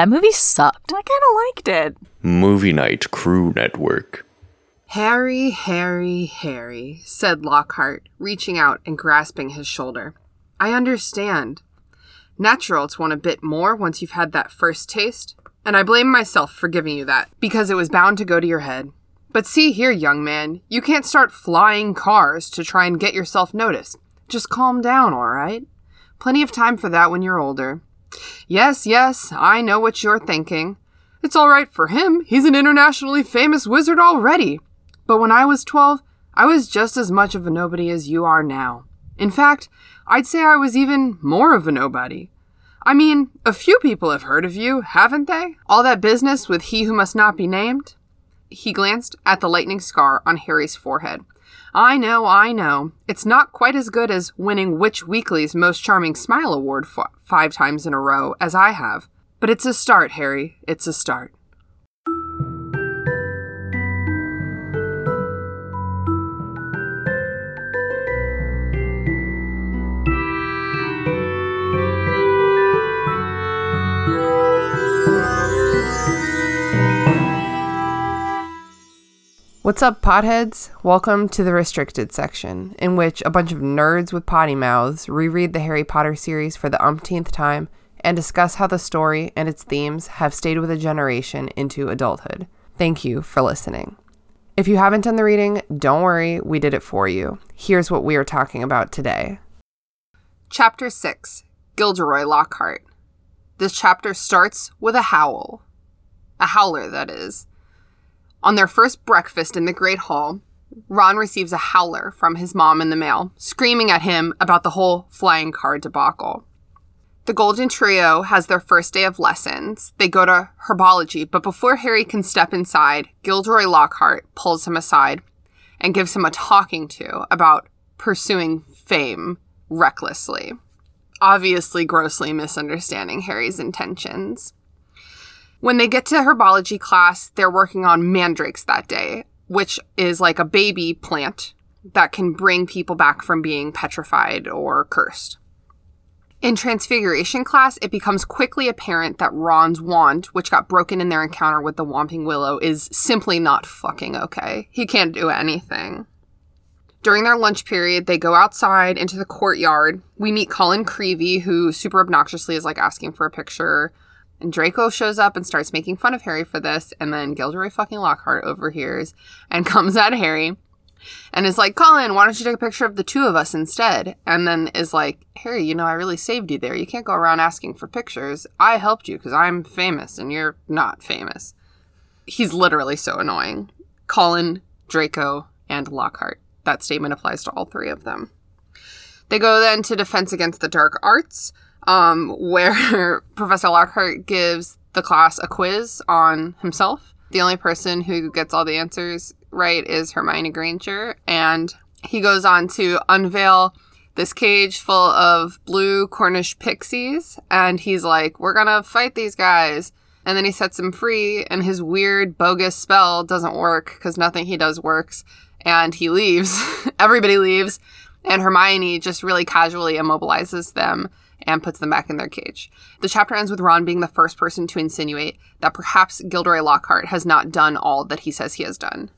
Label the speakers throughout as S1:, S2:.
S1: That movie sucked.
S2: I kind of liked it.
S3: Movie Night Crew Network.
S2: Harry, Harry, Harry, said Lockhart, reaching out and grasping his shoulder. I understand. Natural to want a bit more once you've had that first taste, and I blame myself for giving you that, because it was bound to go to your head. But see here, young man, you can't start flying cars to try and get yourself noticed. Just calm down, all right? Plenty of time for that when you're older. Yes, yes, I know what you're thinking. It's all right for him. He's an internationally famous wizard already. But when I was 12, I was just as much of a nobody as you are now. In fact, I'd say I was even more of a nobody. I mean, a few people have heard of you, haven't they? All that business with he who must not be named? He glanced at the lightning scar on Harry's forehead. I know, I know. It's not quite as good as winning Witch Weekly's Most Charming Smile Award f- five times in a row, as I have. But it's a start, Harry. It's a start. What's up, potheads? Welcome to the restricted section, in which a bunch of nerds with potty mouths reread the Harry Potter series for the umpteenth time and discuss how the story and its themes have stayed with a generation into adulthood. Thank you for listening. If you haven't done the reading, don't worry, we did it for you. Here's what we are talking about today. Chapter 6 Gilderoy Lockhart. This chapter starts with a howl. A howler, that is. On their first breakfast in the Great Hall, Ron receives a howler from his mom in the mail, screaming at him about the whole flying car debacle. The Golden Trio has their first day of lessons. They go to herbology, but before Harry can step inside, Gilderoy Lockhart pulls him aside and gives him a talking to about pursuing fame recklessly, obviously grossly misunderstanding Harry's intentions. When they get to herbology class, they're working on mandrakes that day, which is like a baby plant that can bring people back from being petrified or cursed. In Transfiguration class, it becomes quickly apparent that Ron's wand, which got broken in their encounter with the Whomping Willow, is simply not fucking okay. He can't do anything. During their lunch period, they go outside into the courtyard. We meet Colin Creevey, who super obnoxiously is like asking for a picture. And Draco shows up and starts making fun of Harry for this. And then Gilderoy fucking Lockhart overhears and comes at Harry and is like, Colin, why don't you take a picture of the two of us instead? And then is like, Harry, you know, I really saved you there. You can't go around asking for pictures. I helped you because I'm famous and you're not famous. He's literally so annoying. Colin, Draco, and Lockhart. That statement applies to all three of them. They go then to Defense Against the Dark Arts, um, where Professor Lockhart gives the class a quiz on himself. The only person who gets all the answers right is Hermione Granger, and he goes on to unveil this cage full of blue Cornish pixies, and he's like, We're gonna fight these guys. And then he sets them free, and his weird, bogus spell doesn't work because nothing he does works. And he leaves. Everybody leaves. And Hermione just really casually immobilizes them and puts them back in their cage. The chapter ends with Ron being the first person to insinuate that perhaps Gilderoy Lockhart has not done all that he says he has done.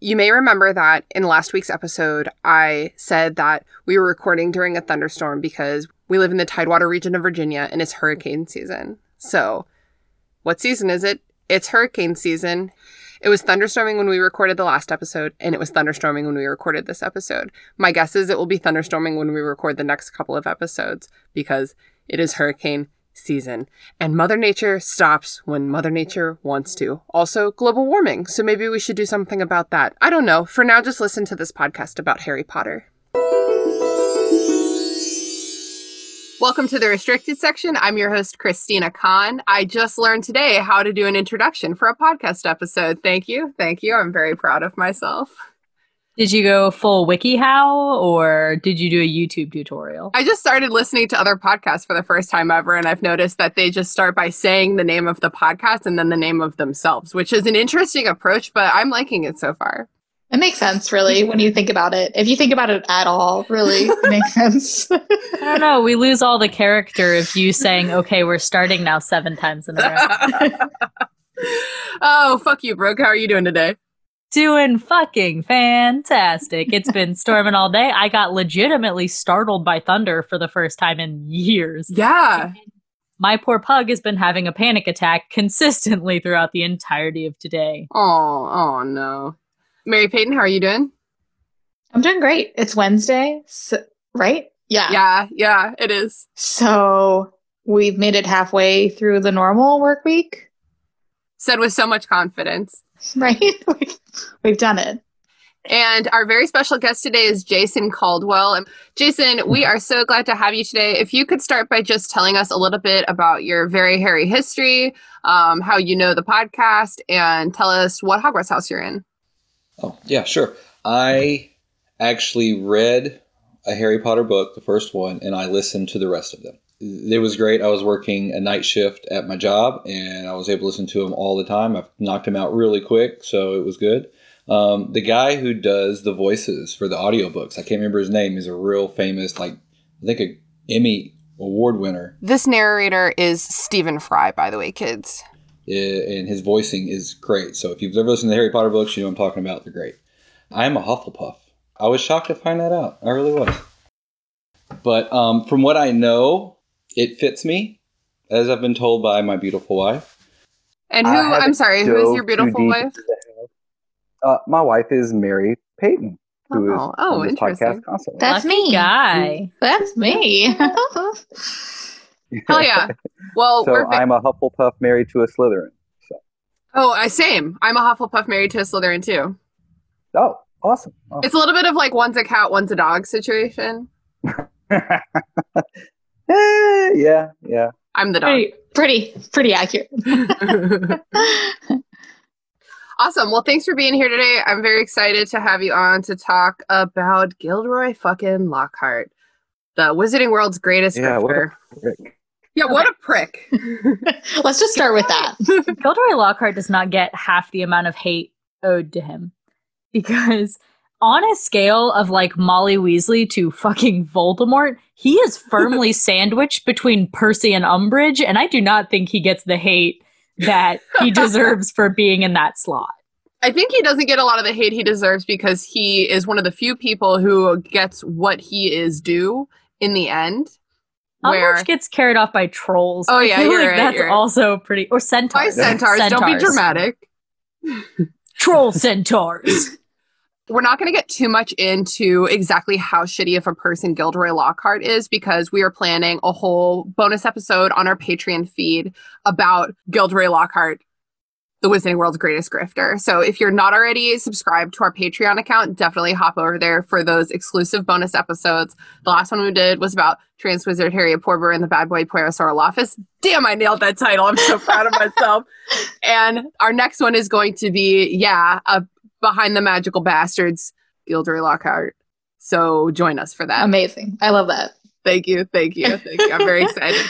S2: You may remember that in last week's episode, I said that we were recording during a thunderstorm because we live in the Tidewater region of Virginia and it's hurricane season. So, what season is it? It's hurricane season. It was thunderstorming when we recorded the last episode, and it was thunderstorming when we recorded this episode. My guess is it will be thunderstorming when we record the next couple of episodes because it is hurricane season. And Mother Nature stops when Mother Nature wants to. Also, global warming. So maybe we should do something about that. I don't know. For now, just listen to this podcast about Harry Potter. Welcome to the restricted section. I'm your host, Christina Kahn. I just learned today how to do an introduction for a podcast episode. Thank you. Thank you. I'm very proud of myself.
S1: Did you go full WikiHow or did you do a YouTube tutorial?
S2: I just started listening to other podcasts for the first time ever, and I've noticed that they just start by saying the name of the podcast and then the name of themselves, which is an interesting approach, but I'm liking it so far.
S4: It makes sense, really, when you think about it. If you think about it at all, really, it makes sense.
S1: I don't know. We lose all the character of you saying, "Okay, we're starting now" seven times in a row.
S2: oh, fuck you, Brooke. How are you doing today?
S1: Doing fucking fantastic. It's been storming all day. I got legitimately startled by thunder for the first time in years.
S2: Yeah.
S1: My poor pug has been having a panic attack consistently throughout the entirety of today.
S2: Oh, oh no. Mary Peyton, how are you doing?
S4: I'm doing great. It's Wednesday, so, right? Yeah.
S2: Yeah, yeah, it is.
S4: So we've made it halfway through the normal work week,
S2: Said with so much confidence.
S4: right? we've, we've done it.
S2: And our very special guest today is Jason Caldwell. And Jason, we are so glad to have you today. If you could start by just telling us a little bit about your very hairy history, um, how you know the podcast, and tell us what Hogwarts house you're in.
S5: Oh, yeah, sure. I actually read a Harry Potter book, the first one, and I listened to the rest of them. It was great. I was working a night shift at my job, and I was able to listen to them all the time. I've knocked them out really quick, so it was good. Um, the guy who does the voices for the audiobooks, I can't remember his name, is a real famous, like, I think a Emmy award winner.
S2: This narrator is Stephen Fry, by the way, kids.
S5: And his voicing is great. So if you've ever listened to the Harry Potter books, you know what I'm talking about. They're great. I am a Hufflepuff. I was shocked to find that out. I really was. But um, from what I know, it fits me, as I've been told by my beautiful wife.
S2: And who,
S6: I
S2: I'm sorry, who is your beautiful wife?
S6: into the house. Uh, my wife is Mary Peyton, who is
S2: Oh, oh,
S6: on this
S2: interesting.
S6: podcast constantly.
S4: That's
S1: Lucky
S4: me.
S1: guy.
S4: That's me.
S2: Hell yeah. Well,
S6: so
S2: we're fa-
S6: I'm a Hufflepuff married to a Slytherin. So,
S2: oh, I same. I'm a Hufflepuff married to a Slytherin too.
S6: oh, awesome. awesome.
S2: It's a little bit of like one's a cat, one's a dog situation.
S6: Eh, yeah, yeah.
S2: I'm the dog.
S4: pretty, pretty, pretty accurate.
S2: awesome. Well, thanks for being here today. I'm very excited to have you on to talk about Gilderoy fucking Lockhart, the Wizarding World's greatest
S6: Yeah, what a
S2: grifter.
S6: Prick.
S2: Yeah, what a prick.
S4: Let's just start with that.
S1: Gilderoy Lockhart does not get half the amount of hate owed to him because on a scale of like Molly Weasley to fucking Voldemort, he is firmly sandwiched between Percy and Umbridge, and I do not think he gets the hate that he deserves for being in that slot.
S2: I think he doesn't get a lot of the hate he deserves because he is one of the few people who gets what he is due in the end. Where
S1: Umbridge gets carried off by trolls.
S2: Oh,
S1: I
S2: yeah,
S1: feel
S2: you're
S1: like
S2: right,
S1: that's
S2: you're right.
S1: also pretty. Or centaurs.
S2: by centaurs, don't be dramatic.
S1: Troll centaurs.
S2: We're not going to get too much into exactly how shitty of a person Gilderoy Lockhart is because we are planning a whole bonus episode on our Patreon feed about Gilderoy Lockhart, the Wizarding World's greatest grifter. So if you're not already subscribed to our Patreon account, definitely hop over there for those exclusive bonus episodes. The last one we did was about Trans Wizard Harry Porber and the bad boy Office. Damn, I nailed that title. I'm so proud of myself. And our next one is going to be, yeah, a behind the magical bastards, Gilderoy Lockhart. So join us for that.
S4: Amazing. I love that.
S2: Thank you, thank you, thank you. I'm very excited.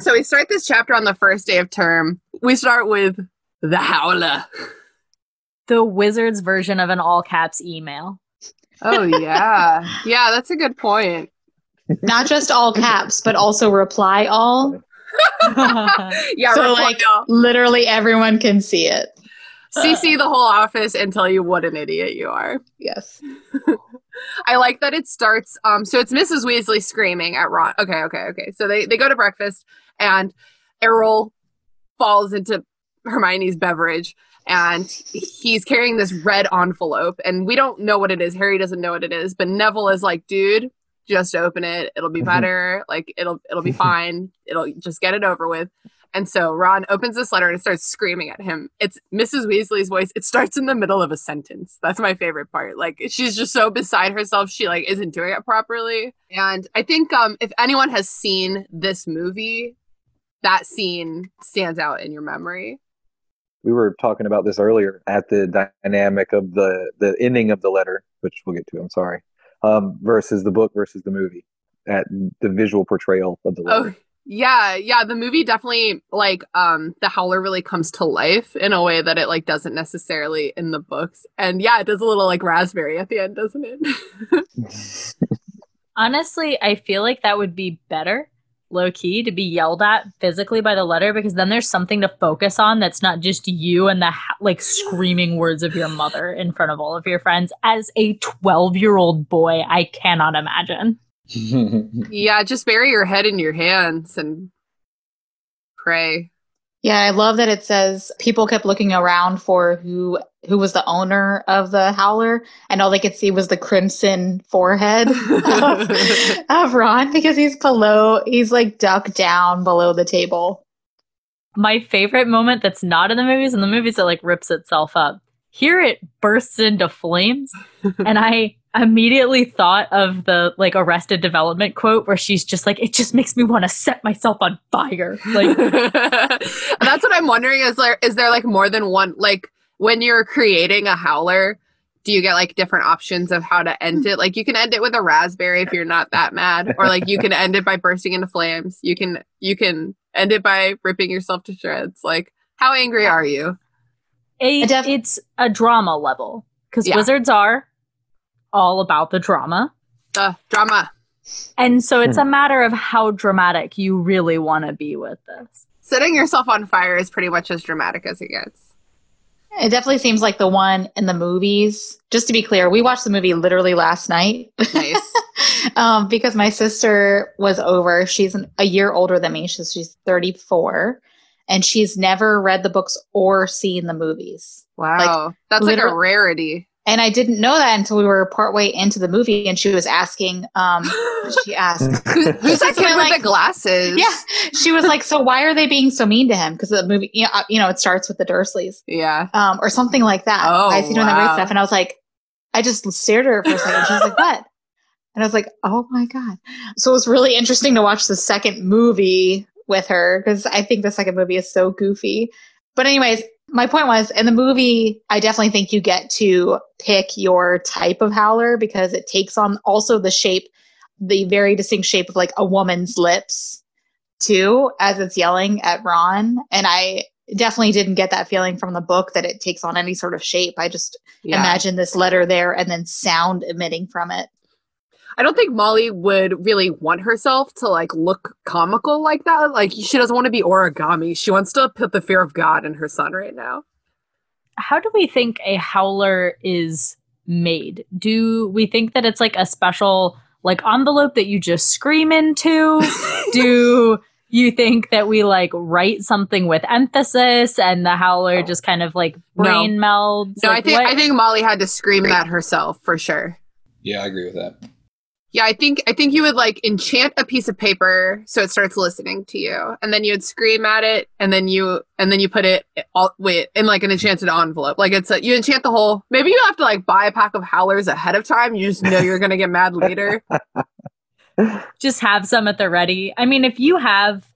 S2: So we start this chapter on the first day of term. We start with the Howler.
S1: the wizard's version of an all caps email.
S2: Oh yeah, yeah. That's a good point.
S4: Not just all caps, but also reply all.
S2: Yeah,
S4: So,
S2: reply
S4: like-
S2: all.
S4: Literally everyone can see it.
S2: CC the whole office and tell you what an idiot you are.
S4: Yes.
S2: I like that it starts. Um, so it's Mrs. Weasley screaming at Ron. Okay, okay, okay. So they they go to breakfast, and Errol falls into Hermione's beverage, and he's carrying this red envelope, and we don't know what it is. Harry doesn't know what it is, but Neville is like, "Dude, just open it. It'll be better. Like it'll it'll be fine. It'll just get it over with." And so Ron opens this letter and starts screaming at him. It's Mrs. Weasley's voice. It starts in the middle of a sentence. That's my favorite part. Like she's just so beside herself. She like isn't doing it properly. And I think um if anyone has seen this movie, that scene stands out in your memory.
S6: We were talking about this earlier at the dynamic of the the ending of the letter, which we'll get to. I'm sorry, um, versus the book versus the movie. At the visual portrayal of the letter.
S2: Oh Yeah, yeah, the movie definitely like um the howler really comes to life in a way that it like doesn't necessarily in the books. And yeah, it does a little like raspberry at the end, doesn't it?
S1: Honestly, I feel like that would be better, low key, to be yelled at physically by the letter because then there's something to focus on that's not just you and the like screaming words of your mother in front of all of your friends. As a 12 year old boy, I cannot imagine.
S2: yeah, just bury your head in your hands and pray.
S4: Yeah, I love that it says people kept looking around for who who was the owner of the howler, and all they could see was the crimson forehead of, of Ron because he's below, he's like ducked down below the table.
S1: My favorite moment that's not in the movies, in the movies it like rips itself up. Here it bursts into flames, and I immediately thought of the like arrested development quote where she's just like it just makes me want to set myself on fire. Like
S2: that's what i'm wondering is there is there like more than one like when you're creating a howler do you get like different options of how to end it? Like you can end it with a raspberry if you're not that mad or like you can end it by bursting into flames. You can you can end it by ripping yourself to shreds. Like how angry are you?
S1: A,
S4: def-
S1: it's a drama level because
S2: Yeah.
S1: wizards are all about the drama
S2: The drama
S1: and so it's a matter of how dramatic you really want to be with this
S2: setting yourself on fire is pretty much as dramatic as it gets
S4: It definitely seems like the one in the movies. Just to be clear, we watched the movie literally last night.
S2: nice
S4: um, because my sister was over. She's an, a year older than me. She's, she's 34. And she's never read the books or seen the movies.
S2: wow that's like a rarity
S4: And I didn't know that until we were partway into the movie. And she was asking, um, she asked,
S2: Who- who's that
S4: Something
S2: kid with
S4: like-
S2: the glasses
S4: yeah, she was like, so why are they being so mean to him? Because the movie, you know, uh, you know, it starts with the Dursleys
S2: yeah
S4: um, or something like that.
S2: Oh,
S4: I see doing that
S2: wow.
S4: weird stuff, and I was like, I just stared at her for a second. She was like, "What?" And I was like, "Oh my god!" So it was really interesting to watch the second movie with her because I think the second movie is so goofy. But anyways, my point was, in the movie, I definitely think you get to pick your type of howler because it takes on also the shape, the very distinct shape of like a woman's lips, too, as it's yelling at Ron. And I definitely didn't get that feeling from the book that it takes on any sort of shape. I just
S2: yeah.
S4: imagine this letter there and then sound emitting from it.
S2: I don't think Molly would really want herself to like look comical like that. Like she doesn't want to be origami. She wants to put the fear of God in her son right now.
S1: how do we think a howler is made do we think that it's like a special like envelope that you just scream into do you think that we like write something with emphasis and the howler oh. just kind of like
S2: No.
S1: brain melds
S2: No, I think
S1: what-
S2: I think Molly had to scream that herself for sure.
S5: yeah, I agree with that.
S2: Yeah, I think I think you would like enchant a piece of paper so it starts listening to you, and then you would scream at it, and then you and then you put it all wait in like an enchanted envelope. Like it's a, you enchant the whole. Maybe you have to like buy a pack of howlers ahead of time. You just know you're gonna get mad later.
S1: just have some at the ready i mean if you have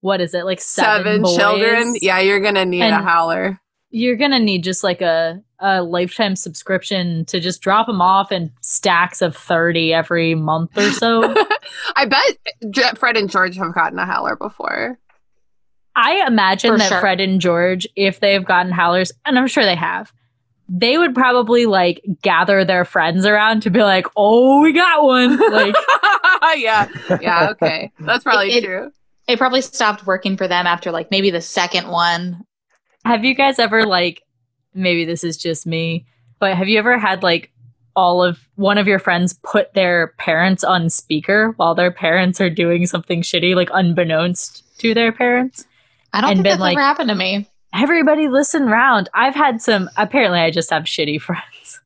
S1: what is it like seven,
S2: Seven
S1: boys,
S2: children. Yeah, you're gonna need a howler.
S1: You're gonna need just like a a lifetime subscription to just drop them off in stacks of 30 every month or so
S2: I bet Fred and George have gotten a howler before.
S1: I imagine
S4: For
S1: that
S4: sure.
S1: Fred and George, if they've gotten howlers, and I'm sure they have, they would probably like gather their friends around to be like, "Oh, we got one!" Like,
S2: yeah, yeah, okay, that's probably
S4: It- it-
S2: true.
S4: It probably stopped working for them after like maybe the second one.
S1: Have you guys ever like? Maybe this is just me, but have you ever had like all of one of your friends put their parents on speaker while their parents are doing something shitty, like unbeknownst to their parents?
S4: I don't
S1: And
S4: think
S1: been
S4: that's
S1: like-
S4: ever happened to me.
S1: everybody listen round. I've had some apparently I just have shitty friends.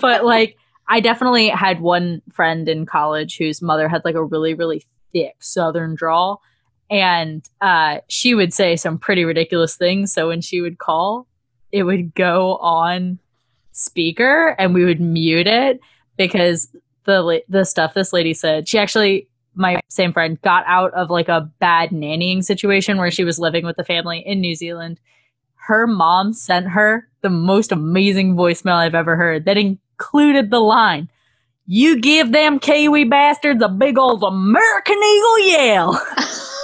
S1: but like I definitely had one friend in college whose mother had like a really, really thick southern drawl. And uh she would say some pretty ridiculous things. So when she would call, it would go on speaker and we would mute it because the the stuff this lady said, she actually my same friend got out of like a bad nannying situation where she was living with the family in New Zealand. Her mom sent her the most amazing voicemail I've ever heard that included the line, You give them Kiwi bastards a big old American Eagle yell.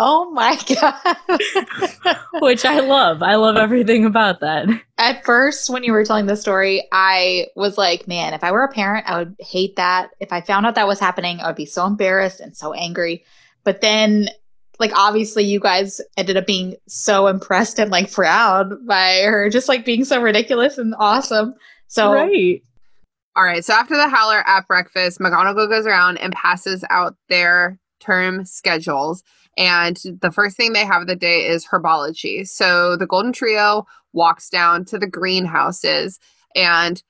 S4: Oh my god.
S1: which I love. I love everything about that.
S4: At first, when you were telling the story, I was like, man, if I were a parent, I would hate that. If I found out that was happening, I would be so embarrassed and so angry. But then, like, obviously, you guys ended up being so impressed and like proud by her just like being so ridiculous and awesome. So,
S1: right.
S2: All right. So after the howler at breakfast, McGonagall goes around and passes out their term schedules. And the first thing they have of the day is herbology. So the Golden Trio walks down to the greenhouses and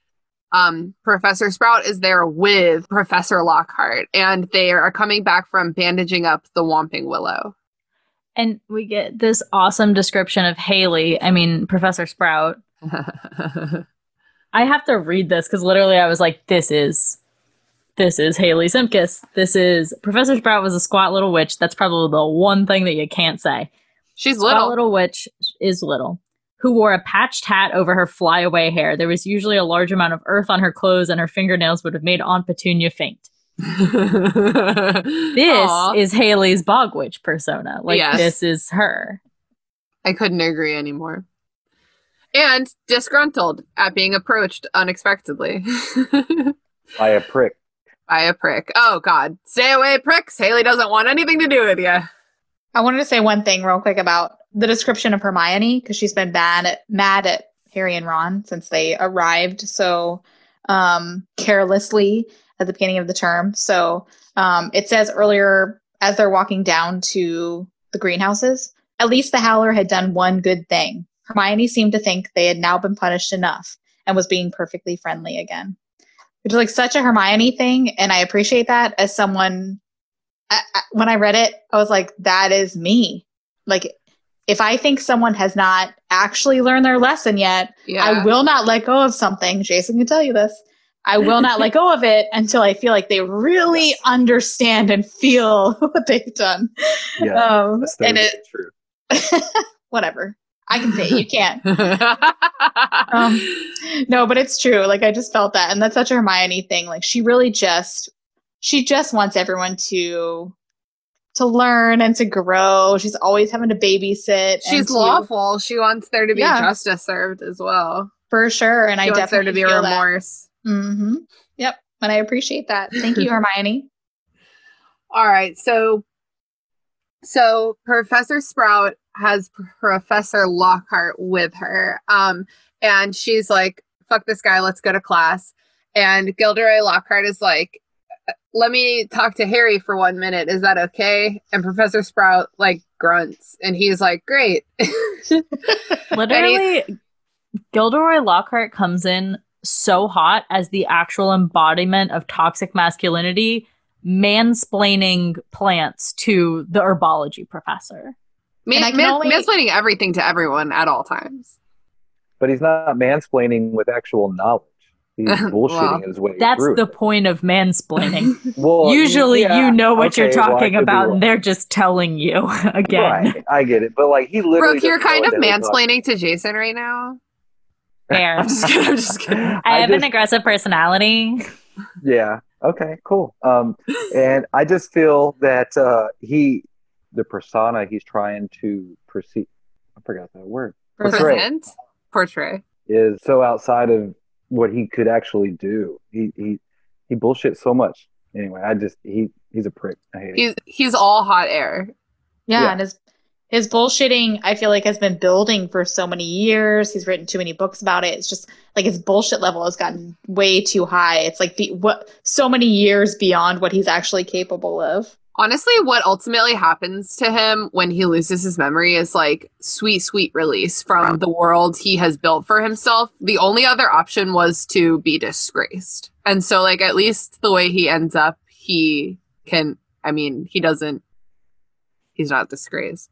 S2: um, Professor Sprout is there with Professor Lockhart, and they are coming back from bandaging up the Whomping Willow.
S1: And we get this awesome description of Haley. I mean, Professor Sprout. I have to read this because literally I was like, this is this is Haley Simkus. This is Professor Sprout was a squat little witch. That's probably the one thing that you can't say.
S2: She's
S1: Squat
S2: little.
S1: little witch is little. Who wore a patched hat over her flyaway hair. There was usually a large amount of earth on her clothes, and her fingernails would have made Aunt Petunia faint. This
S2: Aw.
S1: is Haley's bog witch persona. Like
S2: Yes.
S1: this is her.
S2: I couldn't agree anymore. And disgruntled at being approached unexpectedly
S6: By a prick.
S2: By a prick. Oh, God. Stay away, pricks. Haley doesn't want anything to do with you.
S4: I wanted to say one thing real quick about the description of Hermione because she's been bad at, mad at Harry and Ron since they arrived so um, carelessly at the beginning of the term. So um, it says earlier as they're walking down to the greenhouses, at least the Howler had done one good thing. Hermione seemed to think they had now been punished enough and was being perfectly friendly again. Which is like such a Hermione thing, and I appreciate that as someone I, I, when I read it, I was like, that is me. Like, if I think someone has not actually learned their lesson yet,
S2: Yeah.
S4: I will not let go of something. Jason can tell you this. I will not let go of it until I feel like they really understand and feel what they've done.
S6: Yeah.
S4: Um,
S6: that's
S4: and it,
S6: true.
S4: whatever. I can say it, you can't. Um, no, but it's true. Like I just felt that, and that's such a Hermione thing. Like she really just, she just wants everyone to, to learn and to grow. She's always having to babysit. and
S2: She's
S4: to-
S2: lawful. She wants there to be
S4: Yeah.
S2: justice served as well.
S4: for sure, and
S2: She
S4: I
S2: wants there to be remorse.
S4: Mm-hmm. Yep, and I appreciate that. Thank you, Hermione.
S2: All right, so so Professor Sprout has Professor Lockhart with her, um, and she's like, "Fuck this guy, let's go to class." And Gilderoy Lockhart is like, "Let me talk to Harry for one minute. Is that okay?" And Professor Sprout like grunts, and he's like, "Great."
S1: Literally, Gilderoy Lockhart comes in so hot as the actual embodiment of toxic masculinity, mansplaining plants to the herbology professor.
S2: Man,
S4: And I can
S2: man,
S4: only-
S2: mansplaining everything to everyone at all times.
S6: But he's not mansplaining with actual knowledge. He's bullshitting
S2: Well,
S6: his way
S1: That's
S6: through
S1: the
S6: it.
S1: point of mansplaining.
S6: Well,
S1: Usually,
S6: yeah,
S1: you know what you're
S6: okay, well,
S1: talking about, and they're just telling you again.
S6: Right, I get it. But like he literally
S2: Brooke, you're kind of
S6: what the hell he's talking-
S2: mansplaining to Jason right now.
S1: Fair.
S2: I'm just kidding. I'm just kidding.
S1: I have an aggressive personality.
S6: Yeah. Okay. Cool. Um, and I just feel that uh, he, the persona he's trying to perceive, I forgot that word, Portray.
S2: Present, portray.
S6: is so outside of what he could actually do. He he he bullshits so much. Anyway, I just he he's a prick. I hate it.
S2: He's he's all hot air.
S4: Yeah,
S6: Yeah.
S4: and his his bullshitting, I feel like, has been building for so many years. He's written too many books about it. It's just like his bullshit level has gotten way too high. It's like the what so many years beyond what he's actually capable of.
S2: Honestly, what ultimately happens to him when he loses his memory is like sweet, sweet release from the world he has built for himself. The only other option was to be disgraced. And so, like, at least the way he ends up, he can, I mean, he doesn't, he's not disgraced.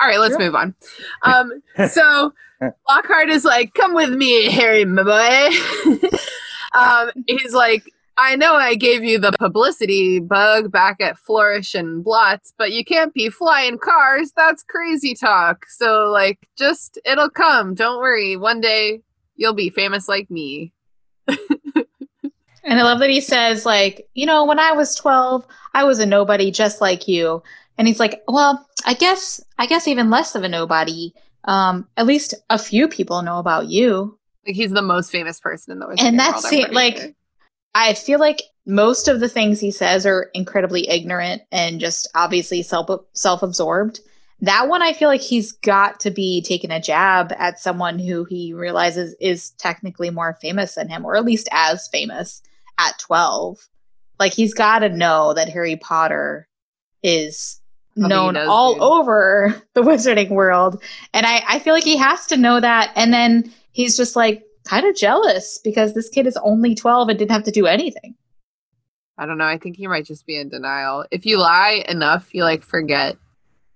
S2: All right, let's
S4: Sure.
S2: move on. Um, so Lockhart is like, "Come with me, Harry, my boy." um, he's like, "I know I gave you the publicity bug back at Flourish and Blotts, but you can't be flying cars. That's crazy talk. So, like, just it'll come. Don't worry. One day you'll be famous like me."
S4: And I love that he says, like, you know, when I was 12, I was a nobody just like you. and he's like, "Well, I guess I guess even less of a nobody. Um, at least a few people know about you."
S2: Like he's the most famous person in the Wizarding
S4: And that's it, like-
S2: sure.
S4: I feel like most of the things he says are incredibly ignorant and just obviously self self absorbed. That one, I feel like he's got to be taking a jab at someone who he realizes is technically more famous than him, or at least as famous at twelve. Like he's got to know that Harry Potter is
S2: he
S4: known
S2: does,
S4: all
S2: dude.
S4: over the Wizarding world, and I I feel like he has to know that. And then he's just like kind of jealous because this kid is only 12 and didn't have to do anything.
S2: I don't know. I think he might just be in denial. If you lie enough, you like forget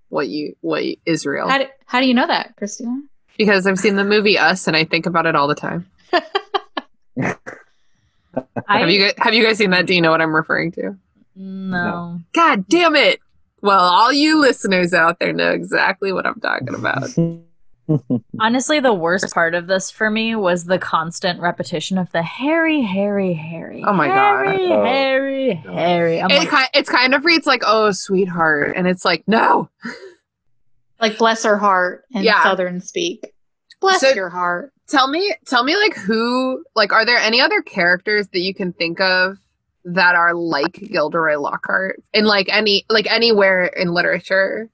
S2: what you what is real.
S4: How do, how do you know that, Christina?
S2: because I've seen the movie Us and I think about it all the time.
S1: I,
S2: have you guys, have you guys seen that? Do you know what I'm referring to?
S1: no.
S2: God damn it! Well, all you listeners out there know exactly what I'm talking about.
S1: Honestly, the worst part of this for me was the constant repetition of the Harry, Harry, Harry.
S2: Oh my God.
S1: Harry,
S6: Oh.
S1: Harry, Harry.
S2: It,
S1: like,
S2: kind, it's kind of reads like, "Oh, sweetheart," and it's like, "No."
S4: Like bless her heart in
S2: Yeah.
S4: Southern speak. Bless
S2: So-
S4: your heart.
S2: Tell me, tell me, like who, like, are there any other characters that you can think of that are like Gilderoy Lockhart in like any, like anywhere in literature?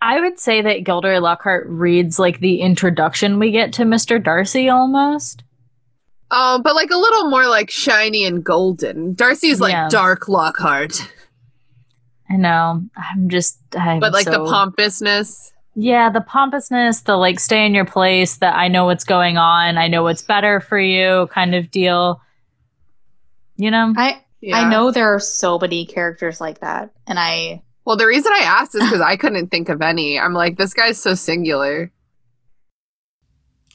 S1: I would say that Gilderoy Lockhart reads like the introduction we get to Mr. Darcy almost.
S2: Um, but like a little more like shiny and golden. Darcy's like
S1: Yeah.
S2: dark Lockhart,
S1: I know. I'm just. I'm
S2: but like the pompousness.
S1: Yeah, the pompousness, the like stay in your place, that I know what's going on, I know what's better for you kind of deal. You know?
S4: I
S2: Yeah.
S4: I know there are so many characters like that, and I
S2: Well, the reason I asked is because I couldn't think of any. I'm like, this guy's so singular.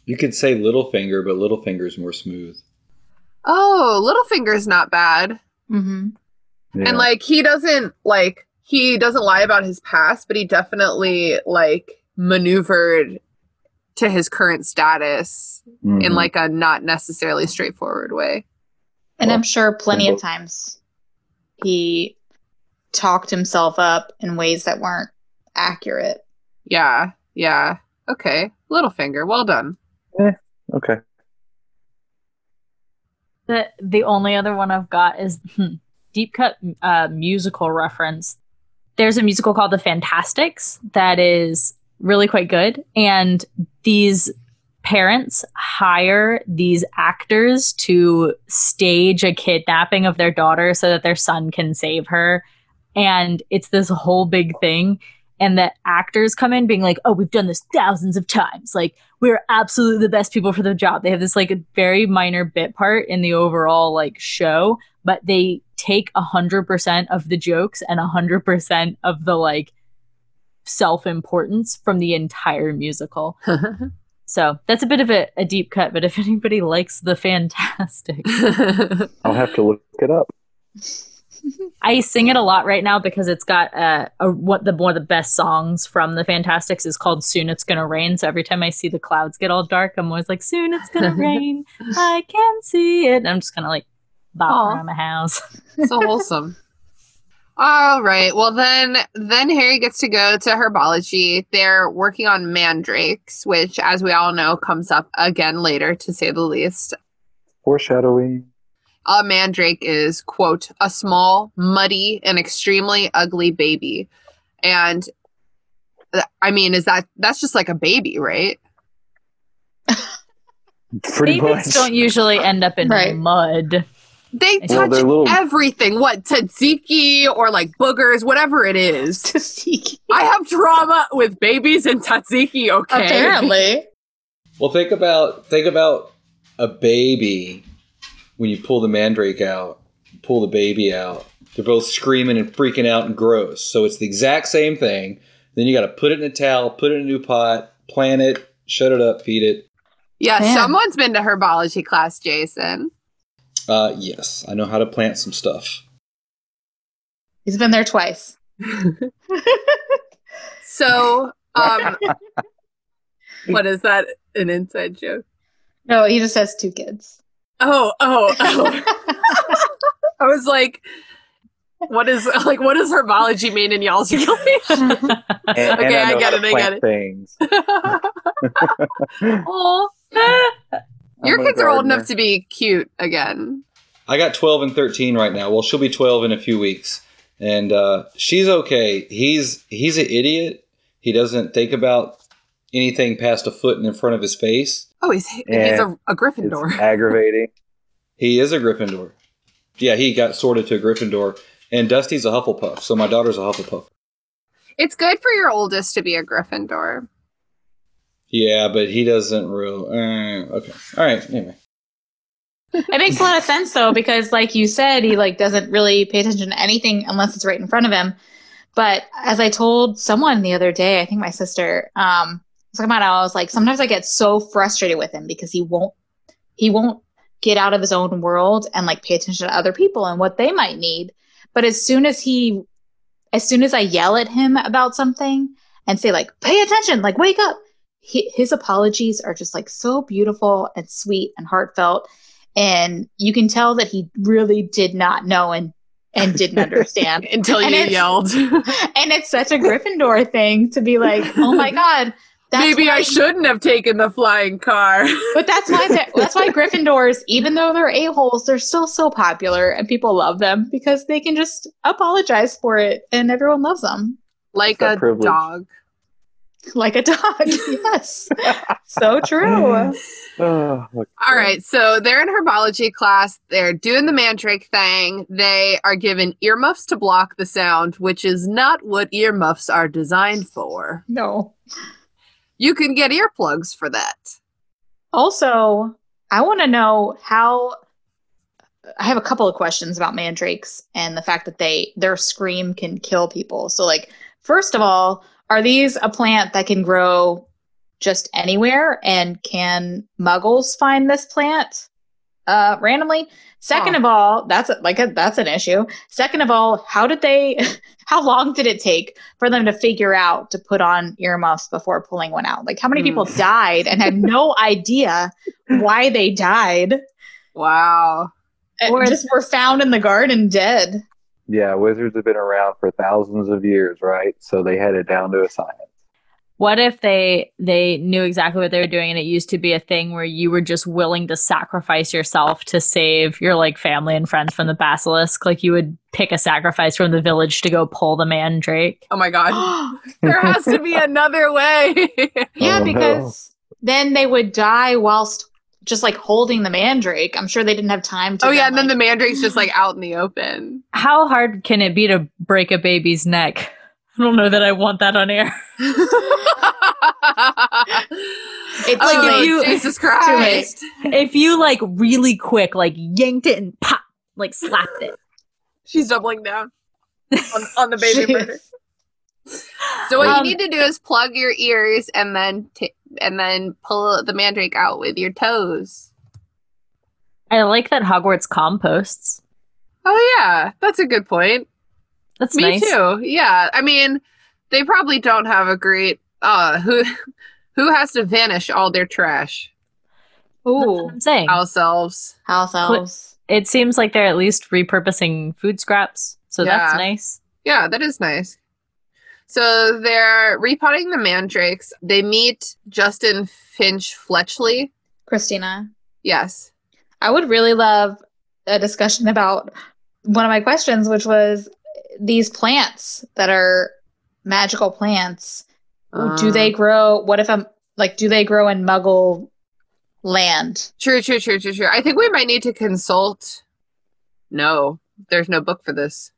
S5: You could say Littlefinger, but Littlefinger's more smooth.
S2: Oh, Littlefinger's not bad.
S4: Mm-hmm.
S6: Yeah.
S2: And like he doesn't like he doesn't lie about his past, but he definitely like maneuvered to his current status in
S6: Mhm.
S2: like a not necessarily straightforward way.
S4: and
S6: Well,
S4: I'm sure plenty of times he talked himself up in ways that weren't accurate.
S2: Yeah, yeah. Okay. Littlefinger, well done.
S6: okay.
S1: The the only other one I've got is hmm, deep cut uh, musical reference. There's a musical called The Fantasticks that is really quite good, and these parents hire these actors to stage a kidnapping of their daughter so that their son can save her, and it's this whole big thing. And the actors come in being like, "Oh, we've done this thousands of times. Like, we're absolutely the best people for the job. They have this like a very minor bit part in the overall like show, but they take a hundred percent of the jokes and a hundred percent of the like self importance from the entire musical. So that's a bit of a, a deep cut, but if anybody likes the fantastic,
S6: I'll have to look it up.
S1: I sing it a lot right now because it's got uh, a, what the one of the best songs from the Fantasticks is called "Soon It's Gonna Rain." So every time I see the clouds get all dark, I'm always like, "Soon it's gonna rain, I can see it." And I'm just kind of like bop
S2: Aw.
S1: around my house.
S2: so wholesome. All right. Well, then, then Harry gets to go to herbology. They're working on mandrakes, which, as we all know, comes up again later, to say the least.
S6: Foreshadowing.
S2: A mandrake is, quote, a small, muddy, and extremely ugly baby. And I mean, is that that's just like a baby, right?
S6: Pretty
S1: Babies
S6: much.
S1: don't usually end up in
S4: Right.
S1: mud.
S2: They
S1: Well,
S2: touch
S6: they're little-
S2: everything. What tzatziki or like boogers, whatever it is.
S4: To seek
S2: I have trauma with babies and tzatziki. Okay,
S4: apparently.
S5: Well, think about think about a baby when you pull the mandrake out, pull the baby out. They're both screaming and freaking out and gross. So it's the exact same thing. Then you got to put it in a towel, put it in a new pot, plant it, shut it up, feed it.
S2: Yeah,
S4: Man.
S2: someone's been to herbology class, Jason.
S5: Uh, yes, I know how to plant some stuff.
S4: He's been there twice.
S2: So, um, what is that? An inside joke?
S4: No, he just has two kids.
S2: Oh, oh, oh. I was like, What is like what does herbology mean in y'all's relation?
S6: And, and
S2: Okay, I
S6: know
S2: get it, I get
S6: plant Things.
S1: Oh,
S2: Your
S6: I'm a
S2: kids are old enough to be cute again.
S5: I got 12 and 13 right now. Well, she'll be 12 in a few weeks. And uh, she's okay. He's he's an idiot. He doesn't think about anything past a foot in front of his face.
S2: Oh, he's he's a, a Gryffindor.
S6: It's aggravating.
S5: He is a Gryffindor. Yeah, he got sorted to a Gryffindor. And Dusty's a Hufflepuff. So my daughter's a Hufflepuff.
S2: It's good for your oldest to be a Gryffindor.
S5: Yeah, but he doesn't real. Uh, okay. All right. Anyway.
S4: It makes a lot of sense though, because like you said, he like doesn't really pay attention to anything unless it's right in front of him. But as I told someone the other day, I think my sister, um, was talking about, I was like, sometimes I get so frustrated with him because he won't, he won't get out of his own world and like pay attention to other people and what they might need. But as soon as he, as soon as I yell at him about something and say like, pay attention, like wake up, he, his apologies are just like so beautiful and sweet and heartfelt and you can tell that he really did not know and and didn't understand.
S2: Until you
S4: And it's-
S2: yelled.
S4: and it's such a Gryffindor thing to be like, oh my god, that's
S2: Maybe
S4: why,
S2: I shouldn't have taken the flying car.
S4: But that's why that's why Gryffindors, even though they're a holes, they're still so popular and people love them because they can just apologize for it and everyone loves them
S2: like a
S6: privilege.
S2: dog.
S4: like a dog. yes, so true.
S6: Oh, look.
S2: All right, so they're in herbology class. They're doing the mandrake thing. They are given earmuffs to block the sound, which is not what earmuffs are designed for.
S4: No.
S2: You can get earplugs for that.
S4: Also, I want to know how. I have a couple of questions about mandrakes and the fact that they their scream can kill people. So, like, first of all, are these a plant that can grow just anywhere? And can Muggles find this plant uh, randomly? Second
S2: Huh.
S4: of all, that's a, like a, that's an issue. Second of all, how did they? How long did it take for them to figure out to put on earmuffs before pulling one out? Like, how many
S2: Hmm.
S4: people died and had no idea why they died?
S2: Wow.
S4: and
S1: Or-
S4: just were found in the garden dead.
S6: Yeah, wizards have been around for thousands of years, right? So they had it down to a science.
S1: What if they they knew exactly what they were doing and it used to be a thing where you were just willing to sacrifice yourself to save your like family and friends from the basilisk? Like you would pick a sacrifice from the village to go pull the mandrake.
S2: Oh my god. there has to be another way.
S4: yeah,
S6: Oh,
S4: because then they would die whilst just like holding the mandrake. I'm sure they didn't have time to.
S2: oh yeah, and then the mandrake's just like out in the open.
S1: How hard can it be to break a baby's neck? I don't know that I want that on air.
S4: It's
S2: oh,
S4: too late.
S1: you-
S2: Jesus Christ.
S1: if you like really quick, like yanked it and pop, like slapped it.
S2: She's doubling down on, on the baby
S4: She
S2: murder. So what
S1: Um,
S2: you need to do is plug your ears and then t- and then pull the mandrake out with your toes.
S1: I like that Hogwarts composts.
S2: Oh yeah, that's a good point.
S1: That's
S2: Me
S1: nice.
S2: too. Yeah, I mean, they probably don't have a great. Uh, who who has to vanish all their trash?
S1: That's
S4: Ooh,
S1: what I'm saying.
S2: Ourselves.
S4: house elves.
S1: It seems like they're at least repurposing food scraps, so that's nice.
S2: Yeah, that is nice. So they're repotting the mandrakes. They meet Justin Finch Fletchley.
S4: Christina,
S2: Yes.
S4: I would really love a discussion about one of my questions, which was these plants that are magical plants. do
S2: Uh,
S4: they grow? What if I'm like? Do they grow in Muggle land?
S2: True, true, true, true, true. I think we might need to consult. No, there's no book for this.